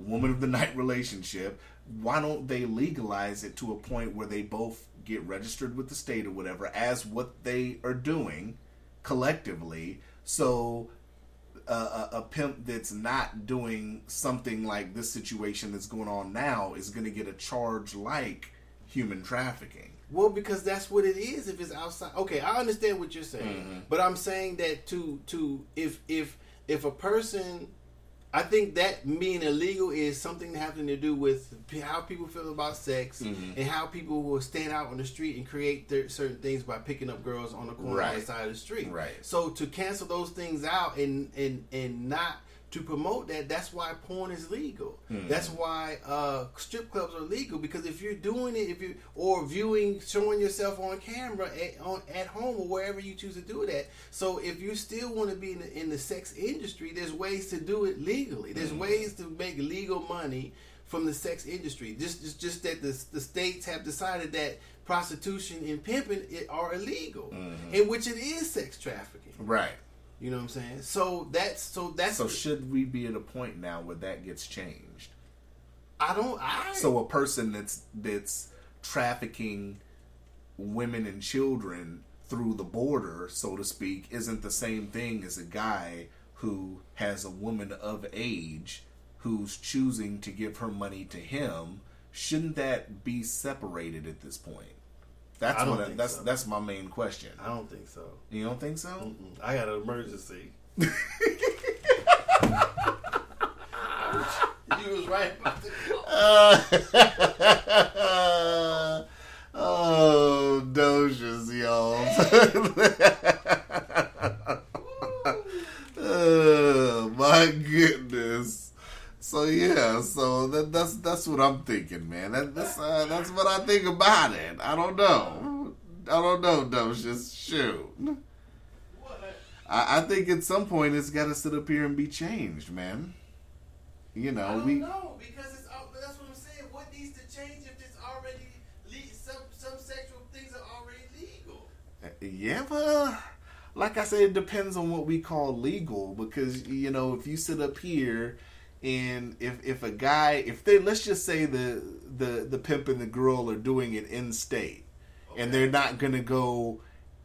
woman of the night relationship, why don't they legalize it to a point where they both get registered with the state or whatever as what they are doing collectively? So a, a pimp that's not doing something like this situation that's going on now is going to get a charge like human trafficking. Well, because that's what it is. If it's outside, okay, I understand what you're saying, Mm-hmm. but I'm saying that to to if if if a person, I think that being illegal is something having to do with how people feel about sex Mm-hmm. and how people will stand out on the street and create their certain things by picking up girls on the corner on Right. the side of the street. Right. So to cancel those things out and and and not to promote that, that's why porn is legal. Hmm. That's why uh, strip clubs are legal because if you're doing it, if you or viewing, showing yourself on camera at, on at home or wherever you choose to do that. So if you still want to be in the, in the sex industry, there's ways to do it legally. There's Hmm. ways to make legal money from the sex industry. Just just, just that the, the states have decided that prostitution and pimping it are illegal, in which it is sex trafficking. Right. You know what I'm saying? So that's so that's So should we be at a point now where that gets changed? I don't I So a person that's that's trafficking women and children through the border, so to speak, isn't the same thing as a guy who has a woman of age who's choosing to give her money to him. Shouldn't that be separated at this point? That's what I, that's so. that's my main question. I don't think so. You don't think so? Mm-mm. I got an emergency. you was right about the Uh, oh, Docious y'all. oh, my goodness. So yeah, so that, that's that's what I'm thinking, man. That, that's uh, that's what I think about it. I don't know. I don't know, Docious. Shoot. I, I think at some point it's got to sit up here and be changed, man. You know, I don't we know because it's that's what I'm saying. What needs to change if it's already le- some some sexual things are already legal? Yeah, but like I said, it depends on what we call legal because you know if you sit up here and if if a guy if they let's just say the the the pimp and the girl are doing it in state and they're not gonna go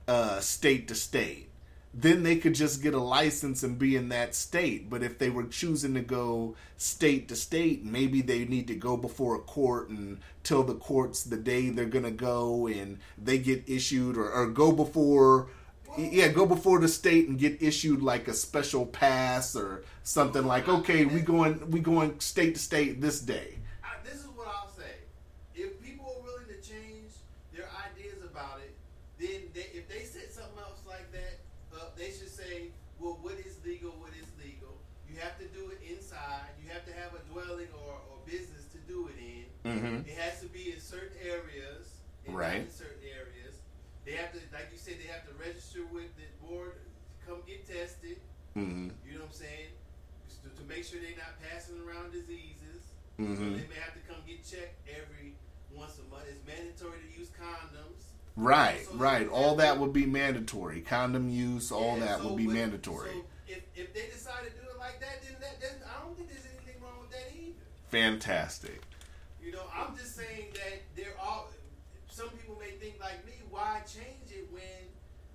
uh, state to state, then they could just get a license and be in that state. But if they were choosing to go state to state, maybe they need to go before a court and tell the courts the day they're gonna go and they get issued or, or go before yeah, go before the state and get issued like a special pass or something like, okay, we going we going state to state this day. I, this is what I'll say. If people are willing to change their ideas about it, then they, if they said something else like that, uh, they should say, well, what is legal, what is legal. You have to do it inside. You have to have a dwelling or, or business to do it in. Mm-hmm. It has to be in certain areas. and not Right. In certain areas. They have to, like you said, they have to register with the board to come get tested. Mm-hmm. You know what I'm saying? To, to make sure they're not passing around diseases. Mhm. They may have to come get checked every once a month. It's mandatory to use condoms. Right, So- right. All that would be mandatory. Condom use, all Yeah, that so would be when- mandatory. So if, if they decide to do it like that, then that, then I don't think there's anything wrong with that either. Fantastic. You know, I'm just saying that there are some people may think like me, why change it when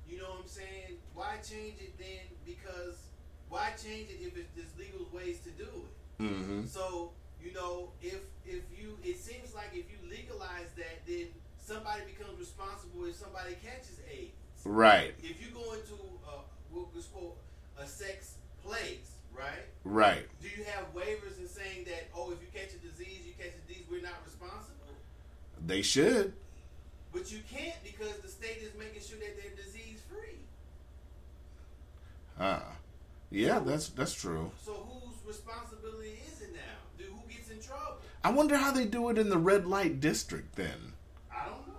you know what I'm saying? Why change it then because why change it if it's, there's legal ways to do it? Mm-hmm. So you know, if if you, it seems like if you legalize that, then somebody becomes responsible if somebody catches AIDS. Right, If you go into a, we'll quote a sex place, right? right. Do you have waivers in saying that oh, if you catch a disease, you catch a disease, we're not responsible? They should. But you can't because the state is making sure that they're disease free. Ah, yeah, that's that's true. So whose responsibility is it now? Do who gets in trouble? I wonder how they do it in the red light district then, I don't know.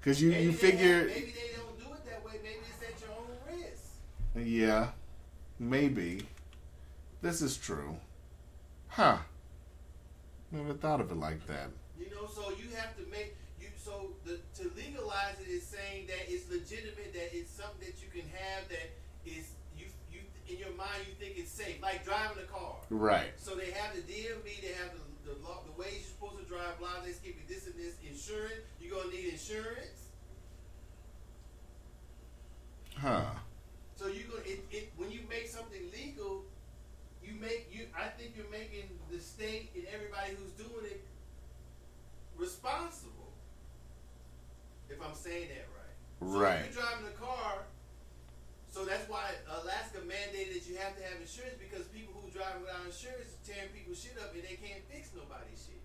because you Maybe you figure, have- maybe they don't do it that way. Maybe it's at your own risk. yeah, maybe this is true. Huh? Never thought of it like that. You know, so you have to make you so the to legalize it is saying that it's legitimate, that it's something that you can have that is you you in your mind you think it's safe, like driving a car. Right. So they have the DMV, they have the the, law, the ways you're supposed to drive, blah, they skip you this and this, insurance. You're gonna need insurance. Huh. So you go it, it when you make something legal, you make you I think you're making the state and everybody who's doing it responsible. If I'm saying that right. So Right. if you're driving a car, so that's why Alaska mandated that you have to have insurance because people who drive without insurance are tearing people's shit up and they can't fix nobody's shit.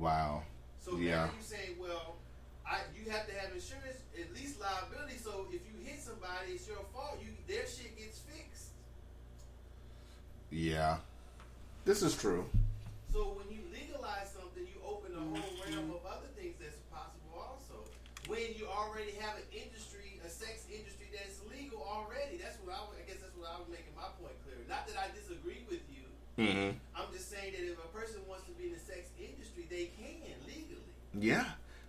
Wow. So Yeah. now you saying, well, I you have to have insurance, at least liability. So if you hit somebody, it's your fault. You their shit gets fixed. Yeah. This is true. So when you legalize something, you open a whole realm of other things that's possible also. When you already have an industry, a sex industry that's legal already. That's what I, was- I guess that's what I was making my point clear. Not that I disagree with you. Mm-hmm. I'm just saying that if a person wants to be in the sex industry, they can legally. Yeah.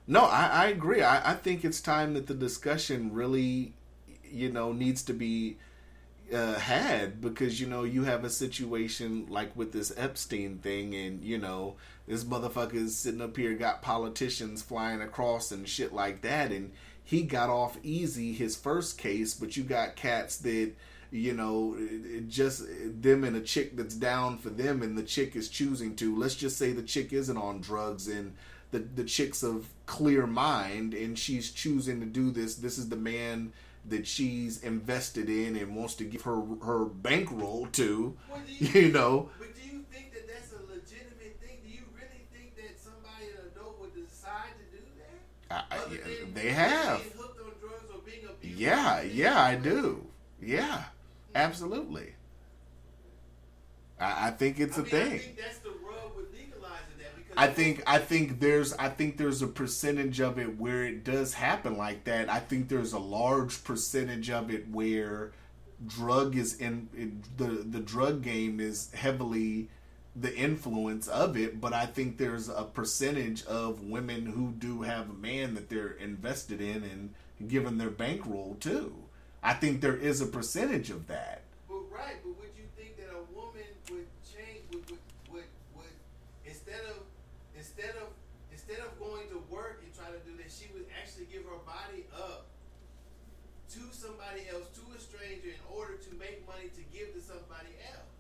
No, I, I agree. I, I think it's time that the discussion really, you know, needs to be uh, had because, you know, you have a situation like with this Epstein thing, and, you know, this motherfucker is sitting up here, got politicians flying across and shit like that, and he got off easy his first case, but you got cats that you know, just them and a chick that's down for them, and the chick is choosing to. Let's just say the chick isn't on drugs, and the the chick's of clear mind and she's choosing to do this. This is the man that she's invested in and wants to give her her bankroll to. Well, do You know, But do you think that that's a legitimate thing? Do you really think that somebody an adult would decide to do that? I, I, yeah, they have. being hooked on drugs or being abused? Yeah, yeah, I do. Yeah, absolutely. I, I think it's I a mean, thing. I think that's the rub with legalizing that because I think I think there's I think there's a percentage of it where it does happen like that. I think there's a large percentage of it where drug is in it, the the drug game is heavily the influence of it, but I think there's a percentage of women who do have a man that they're invested in and given their bankroll to. I think there is a percentage of that. But right, but would you think that a woman would change would would, would, would instead of instead of instead of going to work and trying to do that, she would actually give her body up to somebody else, to a stranger, in order to make money to give to somebody else.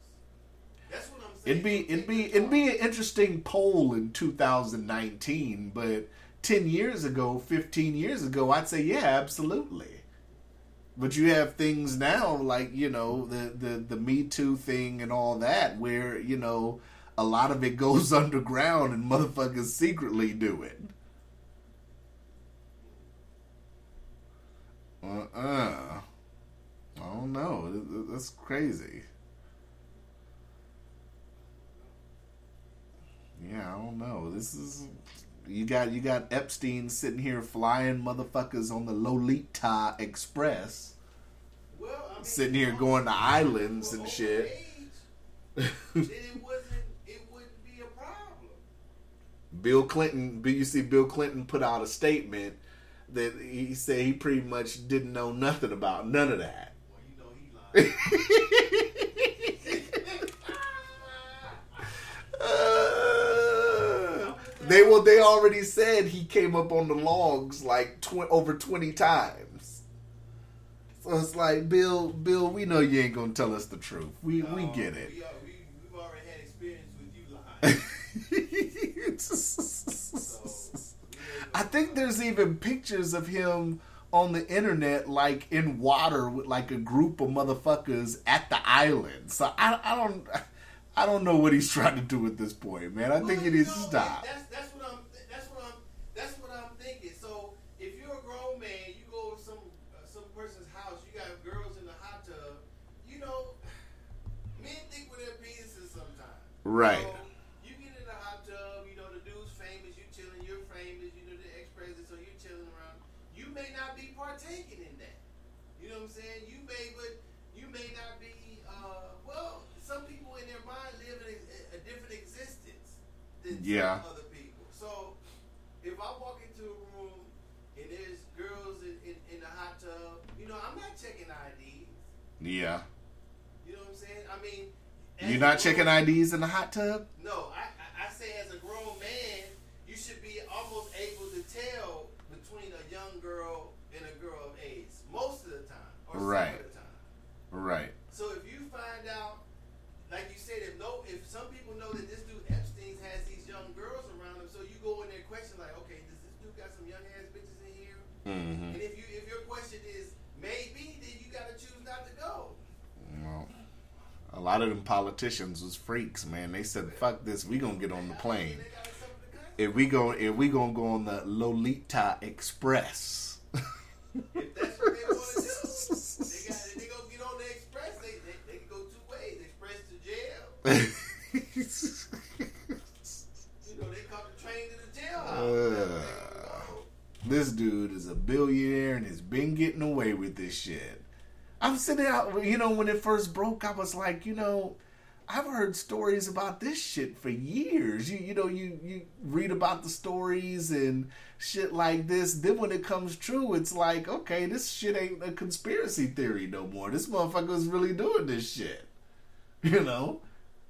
That's what I'm saying. It'd be it'd be it'd be an interesting poll in 2019, but 10 years ago, 15 years ago, I'd say yeah, absolutely. But you have things now like, you know, the the the Me Too thing and all that where, you know, a lot of it goes underground and motherfuckers secretly do it. Uh-uh. I don't know. That's crazy. Yeah, I don't know. This is you got you got Epstein sitting here flying motherfuckers on the Lolita Express, well, I mean, sitting here going to islands and shit. then it wasn't. It wouldn't be a problem. Bill Clinton, you see, Bill Clinton put out a statement that he said he pretty much didn't know nothing about none of that. Well, you know he lied. they well, they already said he came up on the logs like tw- over twenty times. So it's like, Bill, Bill, we know you ain't gonna tell us the truth. We we get it. We, we, we've already had experience with you lying. So, I think there's even pictures of him on the internet, like in water with like a group of motherfuckers at the island. So I, I don't, I don't know what he's trying to do at this point, man. I think Well, he you needs to stop. That's, that's what I'm. That's what I'm. That's what I'm thinking. So if you're a grown man, you go to some uh, some person's house. You got girls in the hot tub. You know, men think with their penises sometimes. Right. So you get in the hot tub. You know the dude's famous. You chilling. You're famous. You know the ex president. So you're chilling around. You may not be partaking in that. You know what I'm saying? You may, but you may not be. Uh, well, some people in their mind live in a, a different existence than Yeah. other people. So if I walk into a room and there's girls in, in, in the hot tub, you know, I'm not checking IDs. Yeah. You know what I'm saying? I mean, You're not checking grown- IDs in the hot tub? No, I, I, I say as a grown man, you should be almost able to tell between a young girl and a girl of age most of the time, or Right. some of the time. Right. Lot of them politicians was freaks, man. They said, "Fuck this, we gonna get on the plane. They gotta suffer the consequences. If we go, if we gonna go on the Lolita Express." If that's what they want to do, they got they go get on the express. They, they, they can go two ways: express to jail. You know, they caught the train to the jailhouse. Uh, this dude is a billionaire and has been getting away with this shit. I'm sitting out, you know, when it first broke, I was like, you know, I've heard stories about this shit for years. You, you know, you you read about the stories and shit like this. Then when it comes true, it's like, okay, this shit ain't a conspiracy theory no more. This motherfucker's really doing this shit. You know,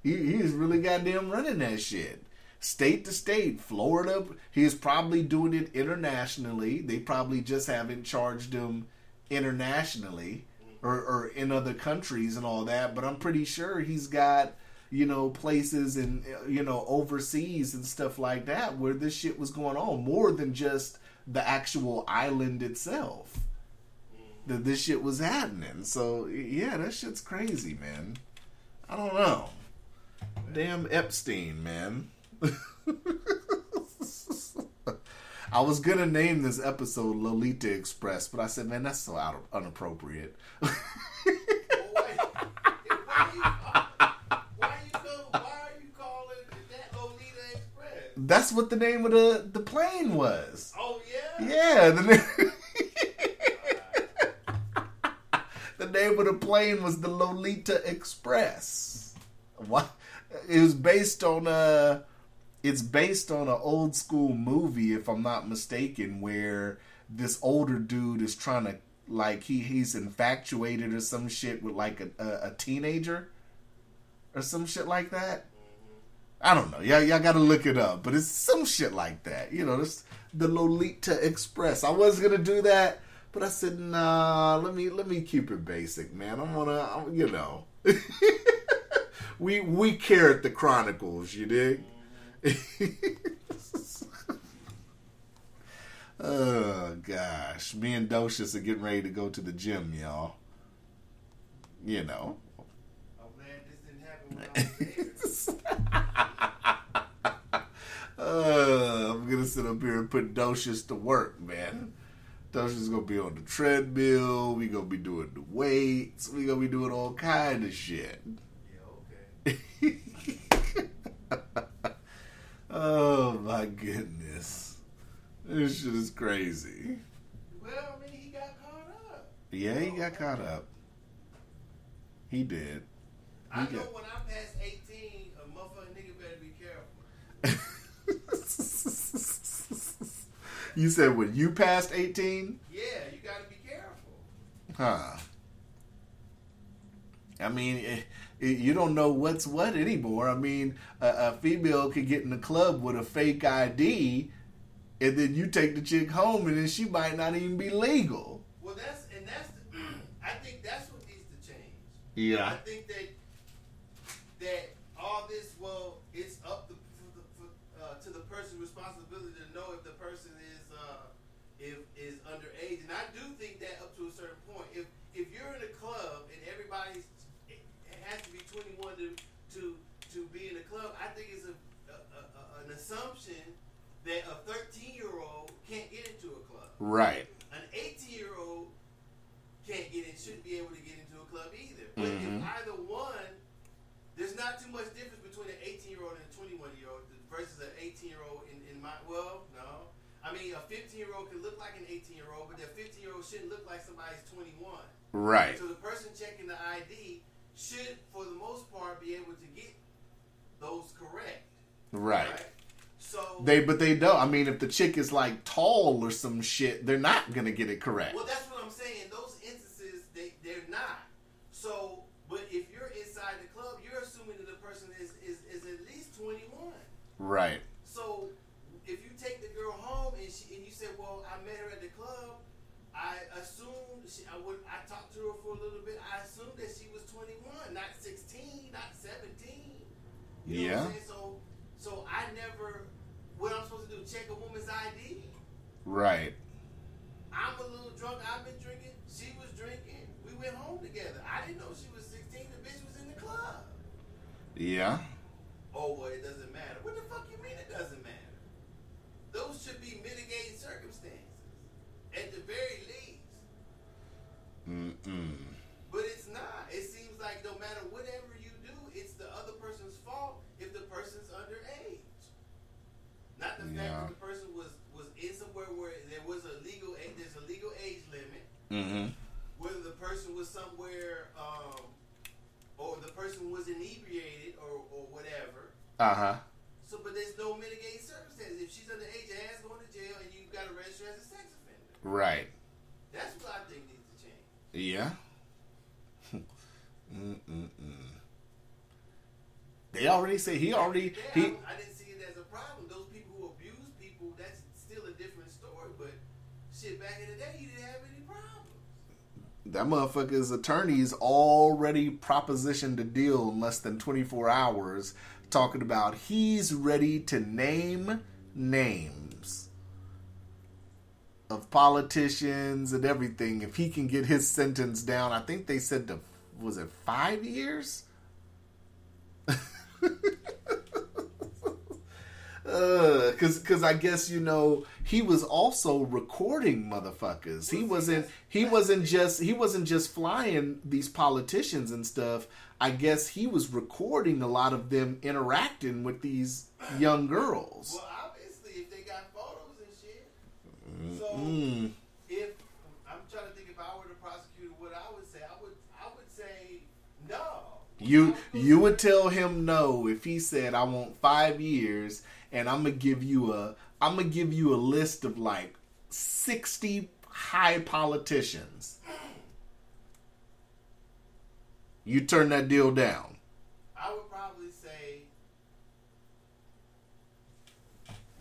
he he's really goddamn running that shit. State to state, Florida, he's probably doing it internationally. They probably just haven't charged him internationally or, or in other countries and all that. But I'm pretty sure he's got, you know, places and you know overseas and stuff like that where this shit was going on more than just the actual island itself. That this shit was happening. So yeah, that shit's crazy, man. I don't know. Damn Epstein, man. I was gonna name this episode Lolita Express, but I said, man, that's so out of, inappropriate. Well, wait. Why you, why you go, why are you calling that Lolita Express? that's what the name of the the plane was. Oh yeah. Yeah, the name, the name of the plane was the Lolita Express. What? It was based on a. It's based on an old school movie, if I'm not mistaken, where this older dude is trying to like he he's infatuated or some shit with like a, a, a teenager or some shit like that. I don't know. Y'all, y'all got to look it up, but it's some shit like that. You know, this the Lolita Express. I was gonna do that, but I said, nah. Let me let me keep it basic, man. I'm gonna, I'm, you know, we we care at the Chronicles. You dig? oh gosh, me and Docious are getting ready to go to the gym, y'all. You know. I'm glad this didn't happen uh, I'm gonna sit up here and put Docious to work, man. Docious is gonna be on the treadmill. We gonna be doing the weights. We gonna be doing all kind of shit. Yeah, okay. oh my goodness, this shit is crazy. Well, I mean, he got caught up. Yeah, he got caught up. He did. I He know when I'm past 18, a motherfucking nigga better be careful. you said when you passed 18? Yeah, you gotta be careful. Huh. I mean, it, it, you don't know what's what anymore. I mean, a, a female could get in the club with a fake ID, and then you take the chick home, and then she might not even be legal. Well, that's and that's. The, I think that's what needs to change. Yeah, I think that that all this, well, it's up to for the, for, uh, to the person's responsibility to know if the person is uh, if is underage, and I do think that up to a certain point. If if you're in a club and everybody's it has to be 21 to to to be in a club, I think it's a, a, a, a an assumption that a 13 year old can't get into a club Right. an 18 year old can't get in, shouldn't be able to get into a club either. But Mhm. if either one, there's not too much difference between an 18 year old and a 21 year old versus an 18 year old in, in my, well, no. I mean, a 15 year old can look like an 18 year old, but that 15 year old shouldn't look like somebody's 21. Right. So the person checking the ID should, for the most part, be able to get those correct. Right. So, They, but they don't. I mean, if the chick is like tall or some shit, they're not gonna get it correct. Well, that's what I'm saying. Those instances, they they're not. So, but if you're inside the club, you're assuming that the person is is, is at least 21. Right. So, if you take the girl home and she and you say, "Well, I met her at the club," I assumed she, I would I talked to her for a little bit. I assumed that she was 21, not 16, not 17. You know Yeah. what I'm saying? So, so I never. What I'm supposed to do? Check a woman's ID? Right. I'm a little drunk. I've been drinking. She was drinking. We went home together. I didn't know she was 16. The bitch was in the club. Yeah. Oh, well, it doesn't matter. What the fuck you mean it doesn't matter? Those should be mitigating circumstances, at the very least. Mm-mm. But it's not. It seems like no matter whatever you do, it's the other person's fault if the person's underage. Not the fact Yeah. that the person was was in somewhere where there was a legal age. There's a legal age limit. Mm-hmm. whether the person was somewhere um, or the person was inebriated or, or whatever. Uh huh. So, but there's no mitigating circumstances. If she's underage, her ass going to jail, and you've got to register as a sex offender. Right. That's what I think needs to change. Yeah. Mm-mm-mm. They already say he already Yeah, he. I, I didn't see it as a problem. Those people who abuse people, that's still a different story. But shit, back in the day, he didn't have any problems. That motherfucker's attorneys already propositioned a deal in less than 24 hours, talking about he's ready to name names of politicians and everything if he can get his sentence down. I think they said to was it five years? Uh, cause, cause I guess you know he was also recording motherfuckers. He wasn't, he wasn't just, he wasn't just flying these politicians and stuff. I guess he was recording a lot of them interacting with these young girls. Well, obviously, if they got photos and shit. So Mm. if I'm trying to think, if I were the prosecutor, what I would say, I would, I would say no. You, you would tell him no if he said I want five years and I'm gonna give you a, I'm gonna give you a list of like sixty high politicians. You turn that deal down. I would probably say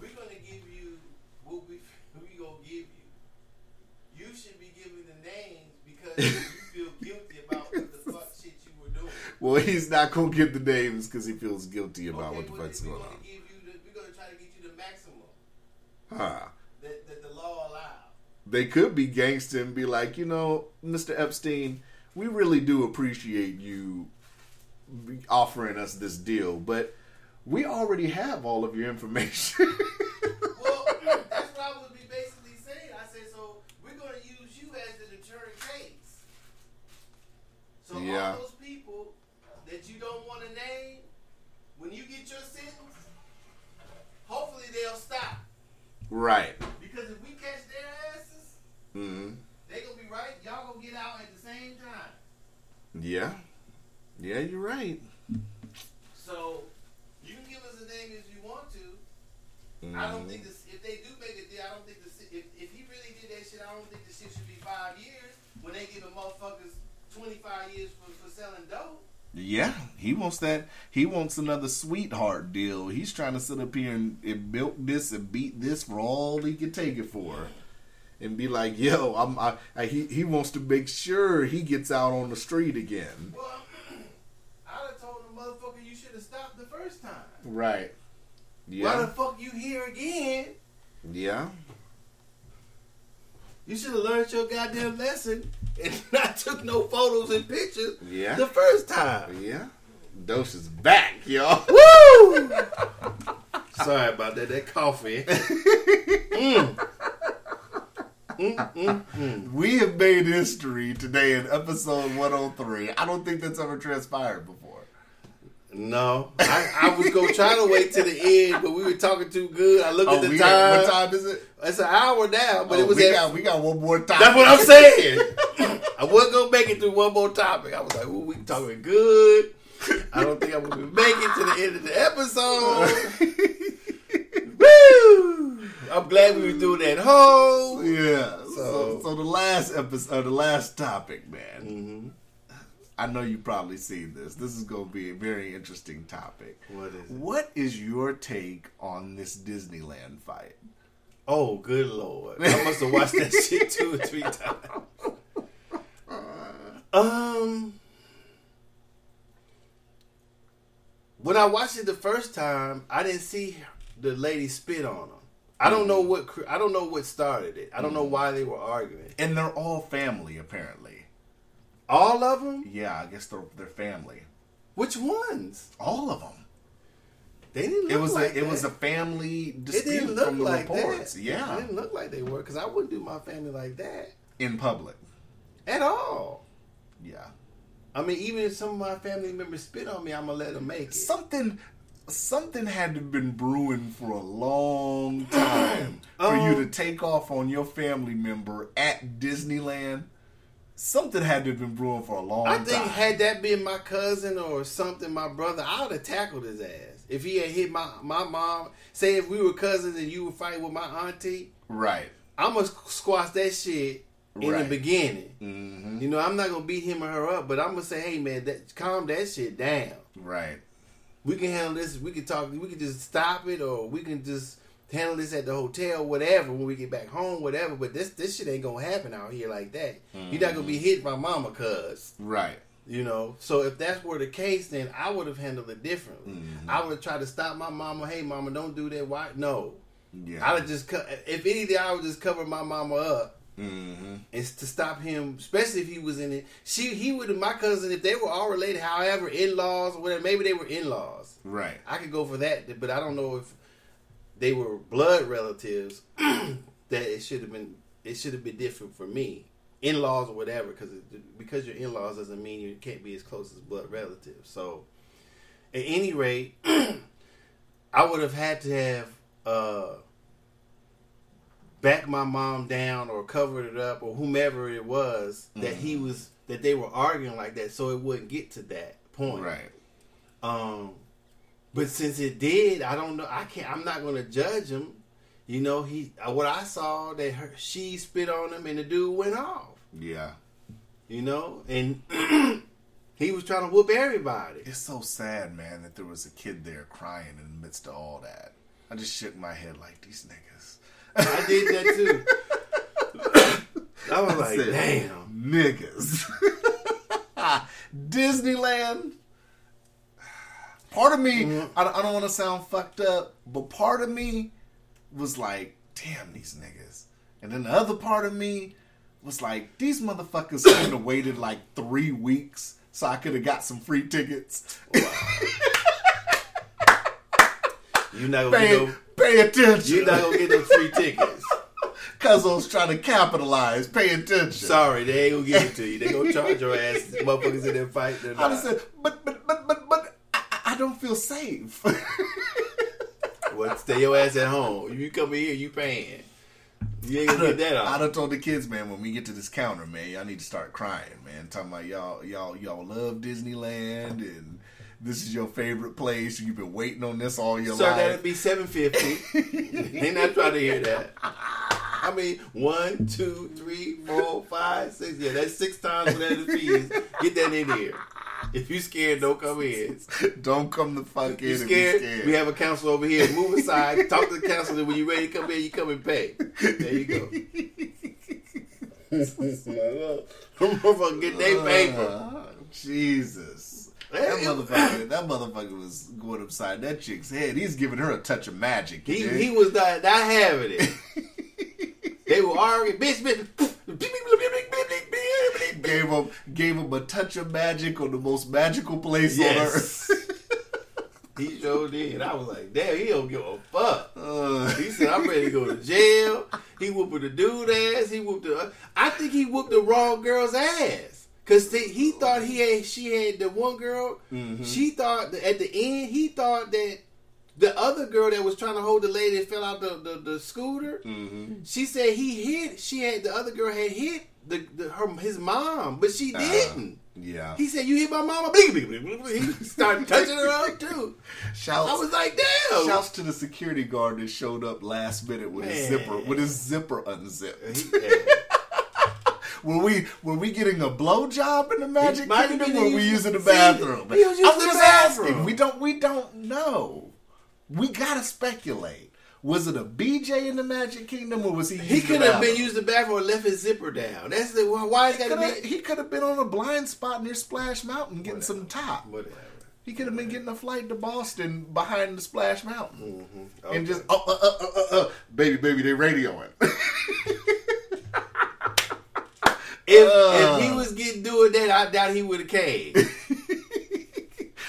we're gonna give you what we we gonna give you. You should be giving the names because you feel guilty about what the fuck shit you were doing. Well, he's not gonna give the names because he feels guilty about Okay, what the fuck's going on. give you the, we're gonna try to get you the maximum Huh. that, that the law allows. They could be gangster and be like, you know, Mr. Epstein, we really do appreciate you offering us this deal, but we already have all of your information. Well, that's what I would be basically saying. I said, so we're going to use you as the deterrent case. So Yeah. all those people that you don't want to name, when you get your sentence, hopefully they'll stop. Right. Because if we catch their asses, hmm they going to be right. Y'all going to get out at the same time. Yeah. Yeah, you're right. So you can give us a name if you want to. I don't think this. If they do make deal, I don't think this. If, if he really did that shit, I don't think the shit should be five years. When they give a motherfuckers twenty five years for, for selling dope. Yeah, he wants that. He wants another sweetheart deal. He's trying to sit up here and, and milk this and beat this for all he can take it for, and be like, "Yo, I'm." I, I, he he wants to make sure he gets out on the street again. Well, I'd have told the motherfucker you should have stopped the first time. Right. Why the fuck you here again? Yeah. You should have learned your goddamn lesson and I took no photos and pictures Yeah. the first time. Yeah. Dose is back, y'all. Woo! Sorry about that. That coffee. Mm. Mm, mm, we have made history today in episode 103. I don't think that's ever transpired before. No, I, I was gonna try to wait to the end, but we were talking too good. I looked oh, at the Oh, time. got, what time is it? It's an hour now, but Oh, it was we at. got we got one more time. that's what I'm saying. I wasn't gonna make it through one more topic. I was like, "Ooh, we talking good." I don't think I'm gonna make it to the end of the episode. Woo! I'm glad we were doing that whole. Yeah. So, So- so the last episode, uh, the last topic, man. Mm-hmm. I know you probably seen this. This is going to be a very interesting topic. What is it? What is your take on this Disneyland fight? Oh, good lord! I must have watched that shit two or three times. Um, when I watched it the first time, I didn't see the lady spit on him. I don't know what I don't know what started it. I don't know why they were arguing. And they're all family, apparently. All of them? Yeah, I guess they're they're family. Which ones? All of them. They didn't. Look It was like a it was a that. family It dispute didn't look from the like reports. that. Yeah, it didn't look like they were because I wouldn't do my family like that in public. at all. Yeah. I mean, even if some of my family members spit on me, I'm gonna let them make it. something something had to have been brewing for a long time for you to Um, take off on your family member at Disneyland. Something had to have been brewing for a long time. I time. think had that been my cousin or something, my brother, I would have tackled his ass. If he had hit my my mom, say if we were cousins and you were fighting with my auntie, right. I'm gonna squash that shit in Right. the beginning. hmm You know, I'm not gonna beat him or her up, but I'm gonna say, hey man, that, calm that shit down. Right. We can handle this. We can talk. We can just stop it, or we can just handle this at the hotel, whatever. When we get back home, whatever. But this this shit ain't gonna happen out here like that. You're not gonna be hit by mama, cuz Right. you know. So if that's were the case, then I would have handled it differently. Mm-hmm. I would have tried to stop my mama. Hey, mama, don't do that. Why? No. Yeah. I would just co- if anything, I would just cover my mama up mm-hmm. and to stop him, especially if he was in it. She, he would, my cousin, if they were all related, however, in laws or whatever, maybe they were in laws. Right. I could go for that, but I don't know if they were blood relatives. that it should have been, it should have been different for me, in laws or whatever, because because you're in laws doesn't mean you can't be as close as blood relatives. So, at any rate, I would have had to have uh, backed my mom down or covered it up or whomever it was that he was that they were arguing like that, so it wouldn't get to that point. Right. Um, but since it did, I don't know. I can't. I'm not going to judge him. You know, he what I saw that her, she spit on him and the dude went off. Yeah. You know, and he was trying to whoop everybody. It's so sad, man, that there was a kid there crying in the midst of all that. I just shook my head like these niggas. I did that too. I was like, said, damn. Niggas. Disneyland. Part of me, Mm-hmm. I, I don't want to sound fucked up, but part of me was like, damn these niggas. And then the other part of me was like, these motherfuckers could have waited like three weeks so I could have got some free tickets. You're not gonna pay, get no. pay attention. You're not gonna get no free tickets. Cuz I was trying to capitalize. Pay attention. Sorry, they ain't gonna give it to you. They gonna charge your ass. Motherfuckers in there fight. they're I uh, said, but, but, but, but, but, I, I don't feel safe. Well, stay your ass at home. If you come here, you paying. You ain't gonna get that I off. done told the kids, man, when we get to this counter, man, y'all need to start crying, man. Talking about y'all, y'all, y'all love Disneyland, and this is your favorite place. You've been waiting on this all your So life. So that'd be seven fifty. they not trying to hear that. I mean, one, two, three, four, five, six. Yeah, that's six times whatever the fee is. Get that in here. If you scared, don't come in. don't come the fuck in You scared? scared. We have a counselor over here. Move aside. Talk to the counselor. When you ready to come in, you come and pay. There you go. Motherfucker, get their paper. Jesus. That motherfucker, that motherfucker was going upside that chick's head. He's giving her a touch of magic. He he was not not having it. they were arguing, bitch, bitch. gave him gave him a touch of magic on the most magical place on earth. he sure did. I was like, damn, he don't give a fuck. Uh, He said, I'm ready to go to jail. He whooped the dude ass. He whooped the. I think he whooped the wrong girl's ass. Cause they, he thought he had, she had the one girl. Mm-hmm. She thought at the end he thought that the other girl that was trying to hold the lady that fell out the the, the scooter. Mm-hmm. She said he hit. She had the other girl had hit the, the her his mom, but she ah, didn't. yeah. He said, "You hit my mama." He started touching her up too. Shouts, I was like, "Damn!" shouts to the security guard that showed up last minute with his zipper with his zipper unzipped. He- yeah. Were we were we getting a blowjob in the Magic Kingdom, were we using- the bathroom? he was using I'm just bathroom. asking. We don't we don't know. We gotta speculate. Was it a BJ in the Magic Kingdom, or was he? He could have been using the bathroom or left his zipper down. That's the why. Why he got to Coulda- be? He could have been on a blind spot near Splash Mountain getting some top. Whatever. He could have been getting a flight to Boston behind the Splash Mountain, Okay. and just oh, uh, uh, uh, uh, uh, baby, baby, they radioing. If, Uh. if he was getting doing that, I doubt he would have came.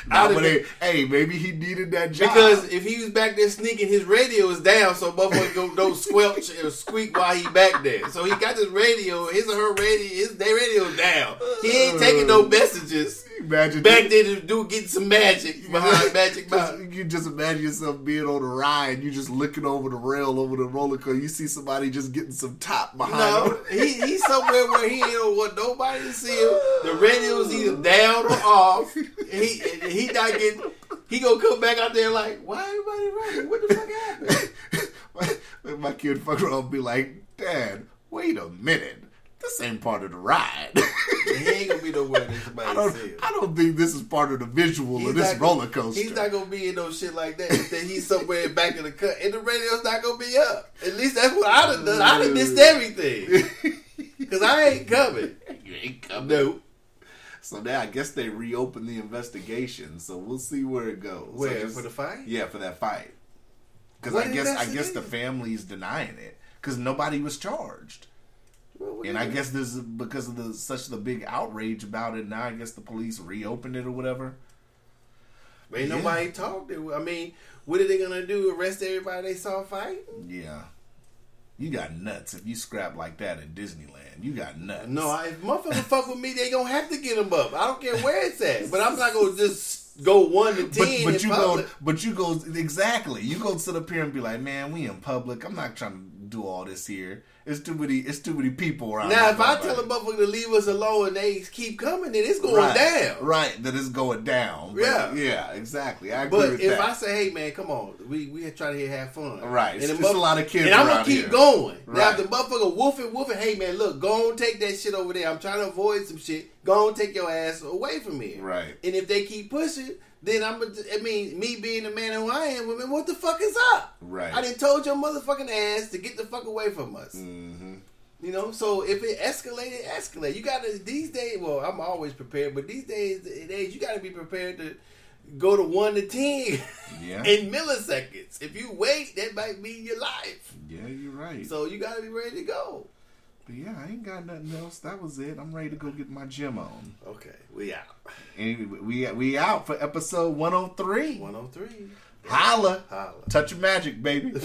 Nah, but hey, hey, maybe he needed that job Because if he was back there sneaking, his radio is down, so motherfucker go don't squelch or squeak while he back there. So he got this radio, his or her radio, his their radio down. He ain't taking no messages. Imagine Back there to do getting some magic behind Magic Mountain. You just imagine yourself being on a ride, you just looking over the rail over the roller coaster. You see somebody just getting some top behind No, them. he, he's somewhere where he don't want nobody to see him. The radio's either down or off. He he not getting. He gonna come back out there like, why everybody running? What the fuck happened? my, my kid fuck around be like, Dad, wait a minute. This ain't part of the ride. he ain't gonna be nowhere somebody I don't. see him. I don't think this is part of the visual He's of this roller gonna- coaster. He's not gonna be in no shit like that. that he's somewhere back in the cut, and the radio's not gonna be up. At least that's what I'd have done. I'd have missed everything because I ain't coming. you ain't coming. No, So now I guess they reopened the investigation. So we'll see where it goes. I where just- for the fight? Yeah, for that fight. Because I guess I guess the family's denying it because nobody was charged, Well, and I guess this is because of the such the big outrage about it. Now I guess the police reopened it or whatever. ain't yeah. nobody talked. I mean, what are they gonna do? Arrest everybody they saw fight? Yeah, you got nuts if you scrap like that at Disneyland. You got nuts. No, I, if motherfuckers fuck with me, they gonna have to get them up. I don't care where it's at, but I'm not gonna just go one to ten. but in you go, but you go exactly. You go sit up here and be like, "Man, we in public. I'm not trying to do all this here. It's too many. It's too many people around." Now, if I tell a motherfucker to leave us alone and they keep coming, then it's going right, down. right, that it's going down. But Yeah. yeah, exactly. I agree But if that. I say, "Hey, man, come on, we we try to have fun," Right. And It's just a lot of kids and I'm gonna keep here. going. Now, if the motherfucker woofing, woofing, hey man, look, go on, take that shit over there. I'm trying to avoid some shit. Go on, take your ass away from me. Right. And if they keep pushing, then I'm. I mean, me being the man who I am, women, what the fuck is up? Right. I done told your motherfucking ass to get the fuck away from us. hmm You know, so if it escalated, escalate. You gotta these days. Well, I'm always prepared, but these days, in age, you gotta be prepared to go to one to ten Yeah. in milliseconds. If you wait, that might mean your life. Yeah, you're right. So you gotta be ready to go. But yeah, I ain't got nothing else. That was it. I'm ready to go get my gym on. Okay, we out. Anyway, we we out for episode 103. 103. Holla. Holla. Touch your magic, baby.